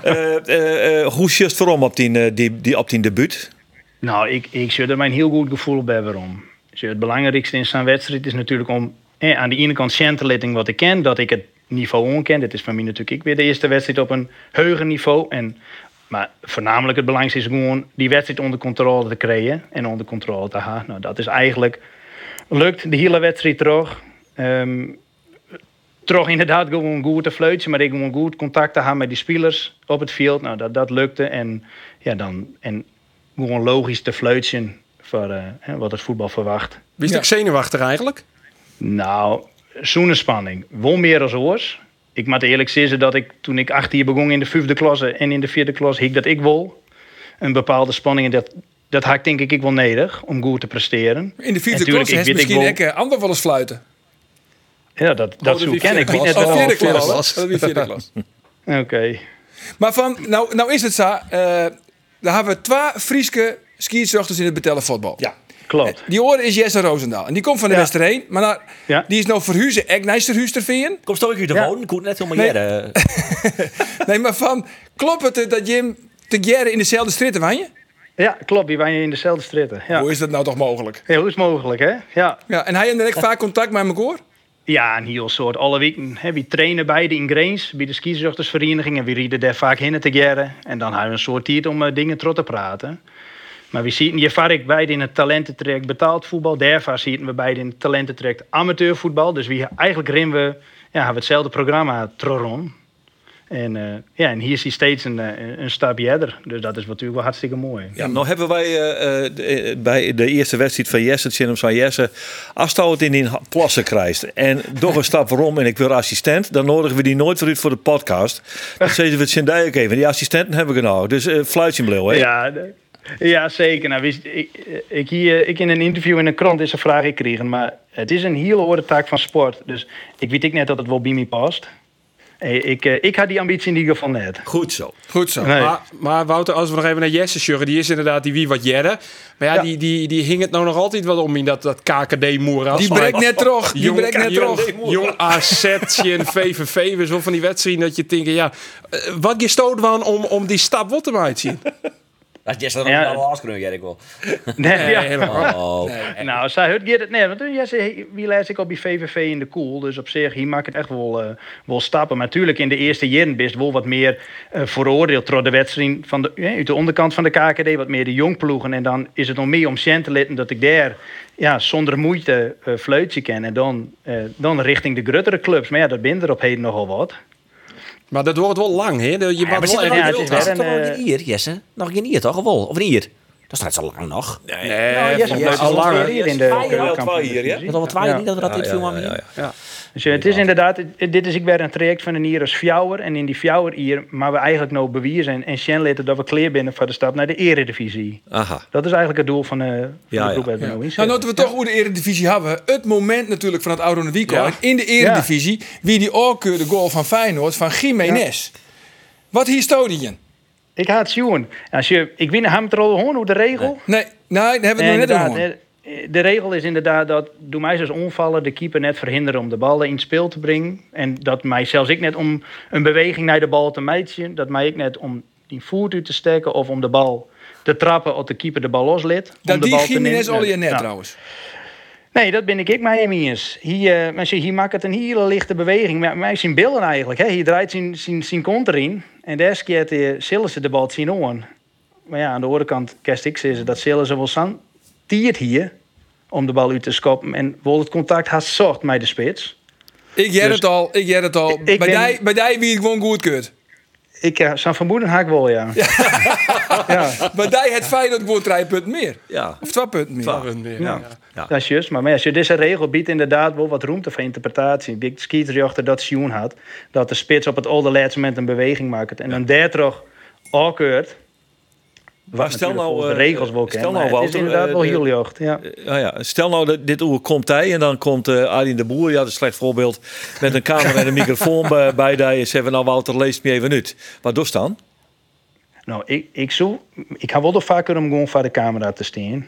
Eh, eh, eh, hoe just waarom op die, die, die, op die debuut? Nou, ik, ik zou er mijn heel goed gevoel bij waarom. Dus het belangrijkste in zo'n wedstrijd is natuurlijk om eh, aan de ene kant zien te laten wat ik ken, dat ik het niveau onken. Dit is voor mij natuurlijk ik weer de eerste wedstrijd op een heuger niveau. En, maar voornamelijk het belangrijkste is gewoon die wedstrijd onder controle te krijgen en onder controle te houden. Nou, dat is eigenlijk lukt de hele wedstrijd terug. Ehm toch inderdaad gewoon goed te fluitje, maar ik gewoon goed contact te hebben met die spelers op het veld. Nou, dat, dat lukte. En ja, dan en gewoon logisch te fluitjen voor eh, hè, wat het voetbal verwacht. Wie is Ja. ook zenuwachtig eigenlijk? Nou, zo'n spanning. Wel meer als oors. Ik moet eerlijk zeggen dat ik toen ik acht hier begon in de vijfde klasse en in de vierde klas, hik dat ik wel een bepaalde spanning. En dat, dat had ik denk ik ik wel nodig om goed te presteren. In de vierde klas ik misschien wel- ik uh, ander wel eens fluiten. Ja, dat, dat zo ken ik. Weet net Oh, wel. vierde klas. Dat is vierde klas. Oké. Maar van, nou, nou is het zo. eh daar hebben we twee Frieske skiërsdochters in het betellen voetbal. Ja. Klopt. Die oren is Jesse Roosendaal. En die komt van de Ja. Westerheen. Maar nou, Ja. die is nou verhuizen. Ik Nijsterhuis te vinden. Kom toch hier te Ja. wonen? Ik net helemaal Nee. jaren. <laughs> Nee, maar van, klopt het eh, dat Jim te jaren in dezelfde stritten van je? Ja, klopt. Die waren in dezelfde stritten. Ja. Hoe is dat nou toch mogelijk? Ja, hoe is het mogelijk, hè? Ja. Ja, en hij en ik vaak contact met elkaar? Ja, een heel soort. Alle weken. Hè, we trainen beide in Grains, bij de skizuchtersvereniging. En we rieden daar vaak heen te jaren. En dan hebben we een soort tijd om eh, dingen terug te praten. Maar we zien je vaak beide in het talententraject betaald voetbal. Daarvoor zien we beide in het talententraject amateurvoetbal. Dus we, eigenlijk rennen we, ja, hebben we hetzelfde programma Troron. En, eh, ja, en hier zie je steeds een, eh, een stap verder. Dus dat is natuurlijk wel hartstikke mooi. Ja, nou hebben wij eh, de- bij de eerste wedstrijd van Jesse, het Cinema van Jesse, het in die plassen krijgt en nog een stap waarom en ik wil assistent, dan nodigen we die nooit voor u voor de podcast. Dan <laughs> zeggen we het ook even. Die assistenten hebben we nou, dus uh, fluitje blauw, hè? Ja, de- ja, zeker. Nou, wist, ik, ik, hier, ik in een interview in een krant is een vraag gekregen, maar het is een hele hoorde taak van sport. Dus ik weet ik net dat het wel bij me past. Eh, Ik, eh, ik had die ambitie in ieder geval net. Goed zo. Goed zo. Nee. Maar, maar Wouter, als we nog even naar Jesse sjuggen, die is inderdaad die wie wat jedde. Maar ja, Ja. Die, die, die hing het nou nog altijd wel om in dat, dat KKD-moeras. Die breekt net terug. Die breekt net jong, terug. jong AZ en VVV, weer zo van die wedstrijden dat je denkt, ja, eh, wat je stoot van om, om die stap wat te maken zien. Dat is Jesse dan Ja. ja, ik wel. <laughs> Nee, ja. Oh. Nou, zij het het nee, want ja, ze, wie lees ik op die VVV in de koel, dus op zich hier maakt het echt wel, eh, wel stappen. Maar natuurlijk in de eerste jaren best wel wat meer eh, veroordeeld door de wedstrijd van de, ja, uit de onderkant van de KKD, wat meer de jongploegen. En dan is het nog meer om cent te letten dat ik daar ja, zonder moeite eh fluitje ken en dan, eh, dan richting de gruttere clubs. Maar ja, dat binnen er op heden nogal wat. Maar dat wordt wel lang, hè? Je Ja, maar wel echt ja, nog een hier, Jesse? Nog een hier toch? Of wel? Of een hier? Dat staat zo lang nog. Nee, Nou, Jesse ja, al langer. in de de hier, ja. divisie. Dat al wat niet dat we dat ja, aan ja. Dus eh, het is inderdaad, eh, dit is ik weer een traject van een hier als fjouwer. En in die fjouwer hier, maar we eigenlijk nou bewijzen en Sjen laten dat we kleer binnen voor de stap naar de eredivisie. Aha. Dat is eigenlijk het doel van, eh van Ja, de groep ja. nou Nou, dat we toch hoe de Eredivisie hebben. Het moment natuurlijk van het oude. Ja. In de Eredivisie. Wie die oorkeurde goal van Feyenoord van Jiménez. Wat je? Ik haat het zien. Als je, ik weet hem al gewoon hoe de regel. Nee, nee, daar hebben we het nog net over. de regel is inderdaad dat doe mij zoals onvallen de keeper net verhinderen om de bal in het spel te brengen. En dat mij zelfs ik net om een beweging naar de bal te meiden, dat mij ik net om die voet uit te steken of om de bal te trappen of de keeper de bal loslid. om Dat de die bal te Jiménez nemen. al je net Nou, trouwens. Nee, dat ben ik ik mij niet eens. Hier, uh, hier maakt het een hele lichte beweging. Maar mij zien beelden eigenlijk. Hè. Hier draait zijn, zijn, zijn kont erin. En daar keert uh, zullen ze de bal zien on. Maar ja, aan de andere kant, kerst ik zeggen dat zullen ze wel san tiert hier om de bal uit te schoppen. En wil het contact haast zocht met de spits. Ik jij Dus- het al, ik jij het al. Bij, ben- die, bij die wie het gewoon goed keurt. Ik uh, zo'n vermoeden haak wel, ja. ja. <laughs> Bij die het feit dat gewoon drie punten meer. Ja. Of twee punten meer. Twaalf meer. Ja. Ja. Dat is juist. Maar, maar als je deze regel biedt inderdaad wel wat ruimte voor interpretatie. Ik scheidsrechter dat Sjoen had. Dat de spits op het allerlaatste moment een beweging maakt. En dan daar toch afkeurt. Maar stel nou, de eh, regels wel stel kennen. nou, maar het is Wouter, inderdaad eh, wel de- heel jocht. Ja. Nou ja, stel nou dat dit oer komt hij en dan komt eh Arjen de Boer, ja, dat is een slecht voorbeeld, met een camera en een <laughs> microfoon bij, bij die en zeggen nou Wouter, lees me even uit. Wat doe je dan? Nou, ik, ik, zo, ik ga wel toch vaker om gewoon voor de camera te staan.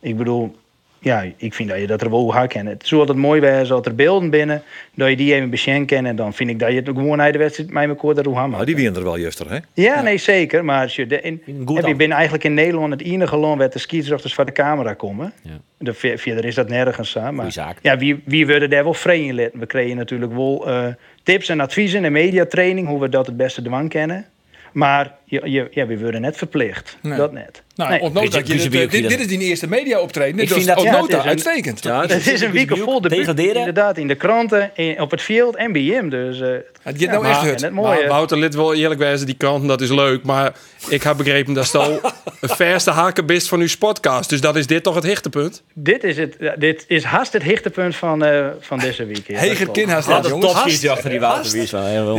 Ik bedoel, ja, ik vind dat je dat er wel hard kent. Het zou altijd mooi zijn als er beelden binnen, dat je die even beschenken kent. En dan vind ik dat je het gewoon uit de wedstrijd met elkaar daar hoe. Nou, die winnen er wel juster, hè? Ja, nee, zeker. Maar als je, de, in, heb je bent eigenlijk in Nederland het enige land waar de scheidsrechters voor de camera komen. Ja. De, ver- verder is dat nergens zo. Maar zaak. ja, wie, wie wilde daar wel vrij in letten? We kregen natuurlijk wel eh, tips en adviezen en mediatraining, hoe we dat het beste dwang kennen. Maar je, je, ja, we worden net verplicht. Nee. Dat net. Nou, Nee. dat je het, eh, dit, dit is die eerste media optreden. Ik Dus vind dat- Ja, het is een- uitstekend. Ja, Het is een week vol de Degraderen? inderdaad in de kranten, in- op het veld en bij hem. Dus eh, Het gaat nou maar- echt het Maar mooie. Wouter, lid wel eerlijk wijzen, die kranten, dat is leuk. Maar ik heb begrepen dat <laughs> het al een verste haken bist van uw podcast. Dus dat is dit toch het hichtepunt? Dit is, het, dit is haast het hichtepunt van, eh, van deze week. ja. Dat Heger klopt. Kinhaast, Wat een jongens. achter die Wouter. Dit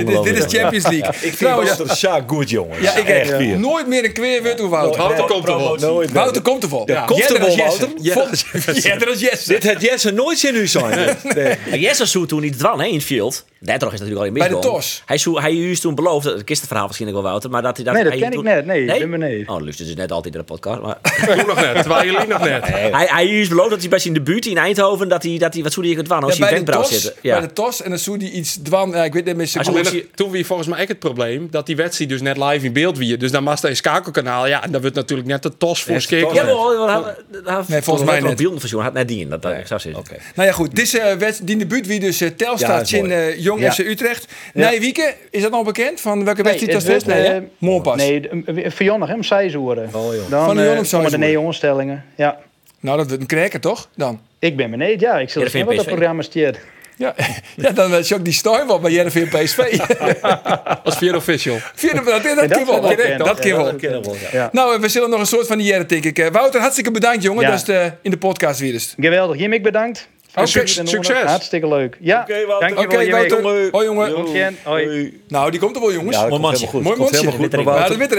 is, dit is Champions League. <laughs> Ik vind Wouter Sjaak goed, jongens. Ja, ik echt heb nooit meer een kweerwut hoe Wouter. Wouter komt er wel. Nooit meer. Wouter komt er wel. Ja, komt er wel, als Jesse. Wouter. Dit had Jesse nooit in u zijn. <laughs> Jesse zou toen niet dwan hè, in het field. Daardoor is natuurlijk al in Bij de. TOS. Hij, zou, hij is toen beloofd, dat is het verhaal misschien ook wel Wouter, maar dat hij dat Nee, dat hij ken ik toen- net. Nee, Nee? nee. Oh, luister dus net altijd in de podcast. Maar <laughs> Toen nog net, terwijl jullie nog net. <laughs> hij, hij is beloofd dat hij bij zijn debuut in Eindhoven, dat hij, dat hij wat zou hij het dwan als Ja, hij wenkbrauw tos, zitten. bij Ja. de TOS en dan zou die iets dwan. Ja, ik weet niet meer. Hij zou- Alleen, toen wie volgens mij ook het probleem dat die wedstrijd dus net live in beeld wie. Dus dan was een schakelkanaal. Ja, en dan wordt natuurlijk net de tos voor skeken. Ja, maar hij- hij- Nee, volgens mij net. Beelden van had net die in, dat zou zitten. Nou ja, goed. Dit is eh, wed- die debuut wie dus eh, Ja, Telstar is in eh, Jong Ja. FC Utrecht. Nee, Wieke, is dat nog bekend? Van welke Nee, wedstrijd dat is? Nee, eh, Morgen pas. Nee, eh, Jan nog hem zijzoeren. Oh, Van de eh, komen de zijzoeren. neonstellingen. Ja. Nou, dat wordt een kreker toch? Dan. Ik ben beneden, ja. Ik zal Ja, zien wat dat programma stiert. Ja, <laughs> ja dan is ook die steun wel bij Jereveen PSV. <laughs> Als vier official. Vierde, dat, dat, dat kan wel. Dat, kan wel. ja. Nou, we zullen nog een soort van die jaren, denk ik. Wouter, hartstikke bedankt, jongen. Ja. Dat is de, in de podcast weer eens. Geweldig. Jim, ik bedankt. Oké, Succes. en succes. Hartstikke leuk. Ja, Oké. Oké, Jim. Wouter. Hoi, jongen. Hoi. Nou, die komt er wel, jongens. Ja, dat Mooi komt mansje. helemaal goed. Mooi mansje. dat weet ik wel. Dat weet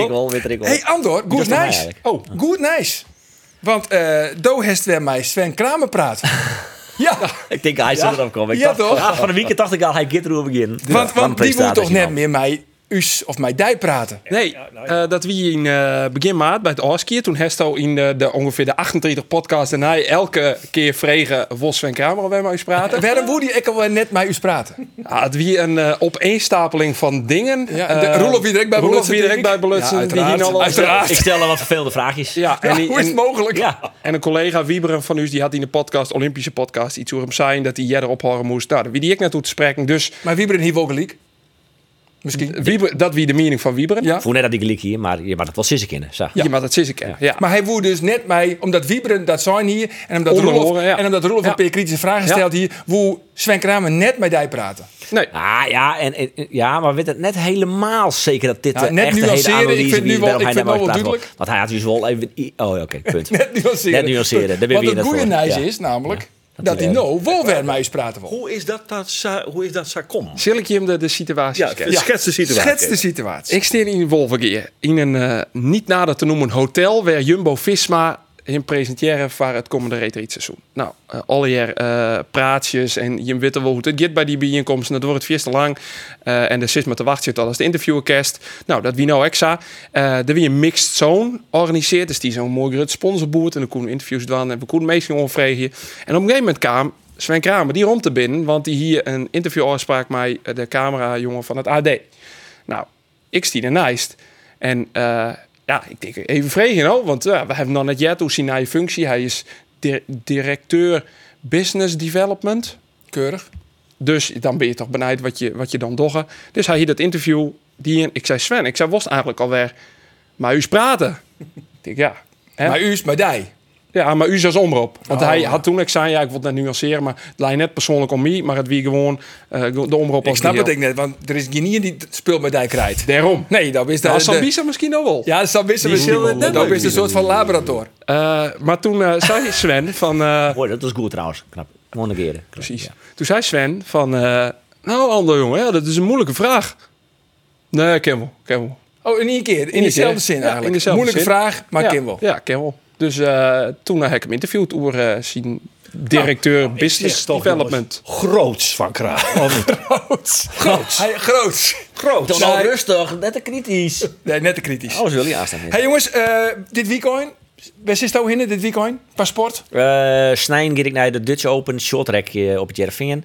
ik wel. ik wel. hey, Andor, good nice. Oh, good nice. Want eh Do heeft weer mij Sven Kramer praat. <laughs> ja, Ik denk hij zal erop komen. Ik Ja, dacht- toch? Ja, van de weekend dacht ik al, hij gaat erover beginnen. want, want die moet toch net man. meer mij us of mij dij praten. Nee, eh, dat wie in eh, begin maart bij het Oskier. Toen Hesto in de, de, ongeveer de 38 podcast en hij elke keer vregen Vos en Kramer bij mij eens praten. <laughs> Waarom die ik al wel net mij us praten? Ja, het wie een eh, opeenstapeling van dingen. Ja, en de- Eh, Roelof wie direct bij Roelof wie direct bij ik. belutsen. Ja, die uiteraard. Ik stel er wat vervelende vraagjes. Ja, en, Ja, die- hoe is het en- mogelijk? Ja. En een collega Wieberen van u, die had in de podcast, Olympische podcast, iets over hem zijn dat hij jij erop horen moest. Nou, wie die ik naartoe te spreken. Dus Maar wie brengt hier gelijk? Misschien. Wieber, dat wie de mening van Wieberen. Ja. Voel net dat ik gelijk hier, maar je mag het wel sissen kennen. Zo. Ja, maar dat is ik. Ja. ja. Maar hij woert dus net mij, omdat Wieberen dat zijn hier, en omdat Onderhoren, Roelof, ja. en omdat een paar kritische vragen Ja. stelt hier, woe Sven Kramer net met die praten. Nee. Ah, ja, en, en- ja, maar weet het net helemaal zeker dat dit net echte nuanceren, hele ik vind nu wel- ik hij vind wel praat. Want hij had dus wel even... Oh, oké, punt. <laughs> Net nuanceren. Net nuanceren, daar ben je weer het goede Ja. is namelijk dat dat hij, hij eh, nou wel weer mij eens praten wil. Hoe is dat, dat, sa- hoe is dat zo kom? Zal ik je hem de, de situatie Ja, schetsen? schets de situatie. Schets de situatie. Ik steer in Wolvergeer in een eh, niet nader te noemen hotel waar Jumbo Visma hem presenteren voor het komende retreatseizoen. Nou, uh, alle jaar eh, praatjes en je weet wel hoe het gaat bij die bijeenkomsten. Dat wordt het vies te lang. Uh, en de zit maar te wachten zit al als de interviewcast. Nou, dat wie nou. Uh, er wie een mixed zone organiseert. Dus die zo'n mooi groot sponsorboert. En dan kunnen we interviews doen en we kunnen meestal onvregen. En op een gegeven moment kwam Sven Kramer die rond te binnen. Want die hier een interview afspraak met de camera-jongen van het AD. Nou, ik stier ernaast. En uh, ja, ik denk even vregen, nou, want we hebben nog net jet hoe zien naar je functie. Hij is di directeur business development. Keurig. Dus dan ben je toch benijd wat je, wat je dan doggen. Dus hij hier dat interview. Die, ik zei Sven, ik zei was eigenlijk alweer, maar u praten. ik denk ja. Hè? Maar u is bij die. Ja, maar u is als omroep. Want oh, hij had toen ik zei, ja, ik wil het net nuanceren, maar het lijkt net persoonlijk om mij, maar het wie gewoon uh, de omroep. Ik snap het ik net, want er is geen die speelt met die krijt. Daarom. Nee, dat is nou, Sambisa misschien nog wel. Ja, Sambisa misschien wel. Dat is een soort van laborator. Uh, maar toen uh, zei Sven van. Mooi, dat was goed trouwens. Knap. Gewoon negeren. Precies. Ja. Toen zei Sven van, nou, ander jongen, ja, dat is een moeilijke vraag. Nee, ken wel, ken wel. Oh, in één keer, in, in dezelfde zin eigenlijk. Ja, in dezelfde Moeilijke zin. vraag, maar ja, ken wel. Ja, ken wel. Dus uh, toen heb ik hem interviewd over uh, zijn directeur nou, business development. Groots van Kraag. <laughs> groots. Groots. Hij, groots. Groots. Dan rustig, net te kritisch. Nee, net te kritisch. Alles wil je aanstaan. Hey jongens, uh, dit weekend. Waar zit jou in dit weekend? Paspoort? Uh, Snijn ga ik naar de Dutch Open short track op het Jervingen.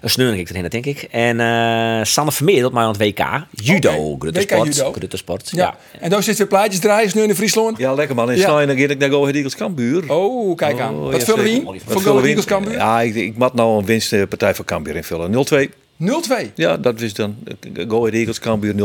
Een sneuring ik erin, denk ik. En uh, Sanne Vermeer maar aan het WK. Judo, okay. Grutte Sport. Judo. Grutte Sport, ja. ja. En daar zit weer plaatjes draaien, sneuren in Friesland. Ja, lekker man. En ja. dan ga ik naar Go Ahead Eagles Kambuur. Oh, kijk aan. Oh, Wat vullen we in voor Go Eagles Kambuur? Ja, ik, ik moet nou een winstpartij voor Kambuur invullen. 0-2. 0-2? Ja, dat is dan Go Ahead Eagles Kambuur 0-2.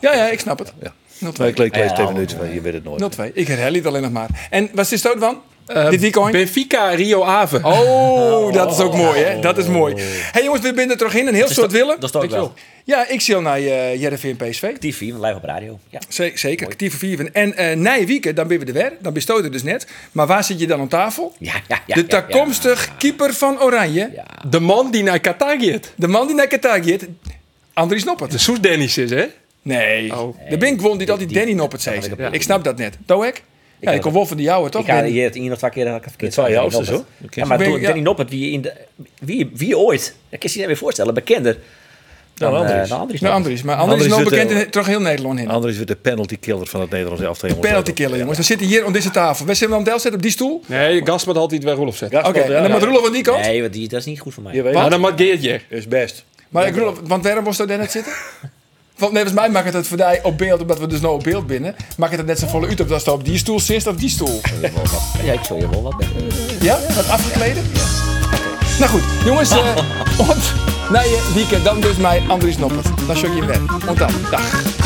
Ja, ja, ik snap het. Ja. 0-2. Ik leek twee minuten, je weet het nooit. 0-2. Ik herhaal het alleen nog maar. En wat is het dan? Uh, weekend? Benfica, Rio Ave. Oh, dat is ook mooi, hè? Dat is mooi. hey, jongens, we binnen terug in. Een heel soort willen. Dat is toch wel. Ja, ik zie al naar uh, Jereveen PSV. Actief 4, live op radio. Ja. zeker, actief 4. En uh, na weekend, dan ben we er weer. Dan bestoot dus net. Maar waar zit je dan aan tafel? Ja, ja, ja, de toekomstig keeper van Oranje. De man die naar Qatar gaat. De man die naar Qatar gaat. Andries Noppert. De Soes Dennis is, hè? Nee. Oh. De ben gewoon die dat die Danny Noppert zegt. Ik snap dat net. Toek? Ja, ik kom wel van die jouwe, toch? Ik ga hier het nog twee keer verkeerd. Twee jouw zo? Ja, maar Danny ja. Noppert, wie, in de, wie, wie ooit, dat kan je je weer voorstellen, bekender dan, dan Andries. Uh, Andries, nou, Andries. Maar Andries, Andries is nog bekend in toch heel Nederland in. Andries wordt de penalty killer van het Nederlands elftal. De penalty killer, jongens. Dan zitten hier op deze tafel. Wij zitten aan Del zetten op die stoel. Nee, Gasper had altijd bij Roelof zetten. Oké, okay, en dan moet Roelof aan die kant? Nee, want die, dat is niet goed voor mij. Maar dan mag Geertje. is best. Maar ik Roelof, want waarom was er net zitten? <laughs> Want volgens mij maakt het het voor die op beeld, omdat we dus nou op beeld binnen, maakt het het net zo volle uit of dat op die stoel zit of die stoel. Ja, ik zal je wel wat Ja? Wat afgekleden? Ja. Nou goed, jongens, uh, ont, na je weekend dan dus mij Andries Noppert. Dan show je hem weg. Want dan, dag.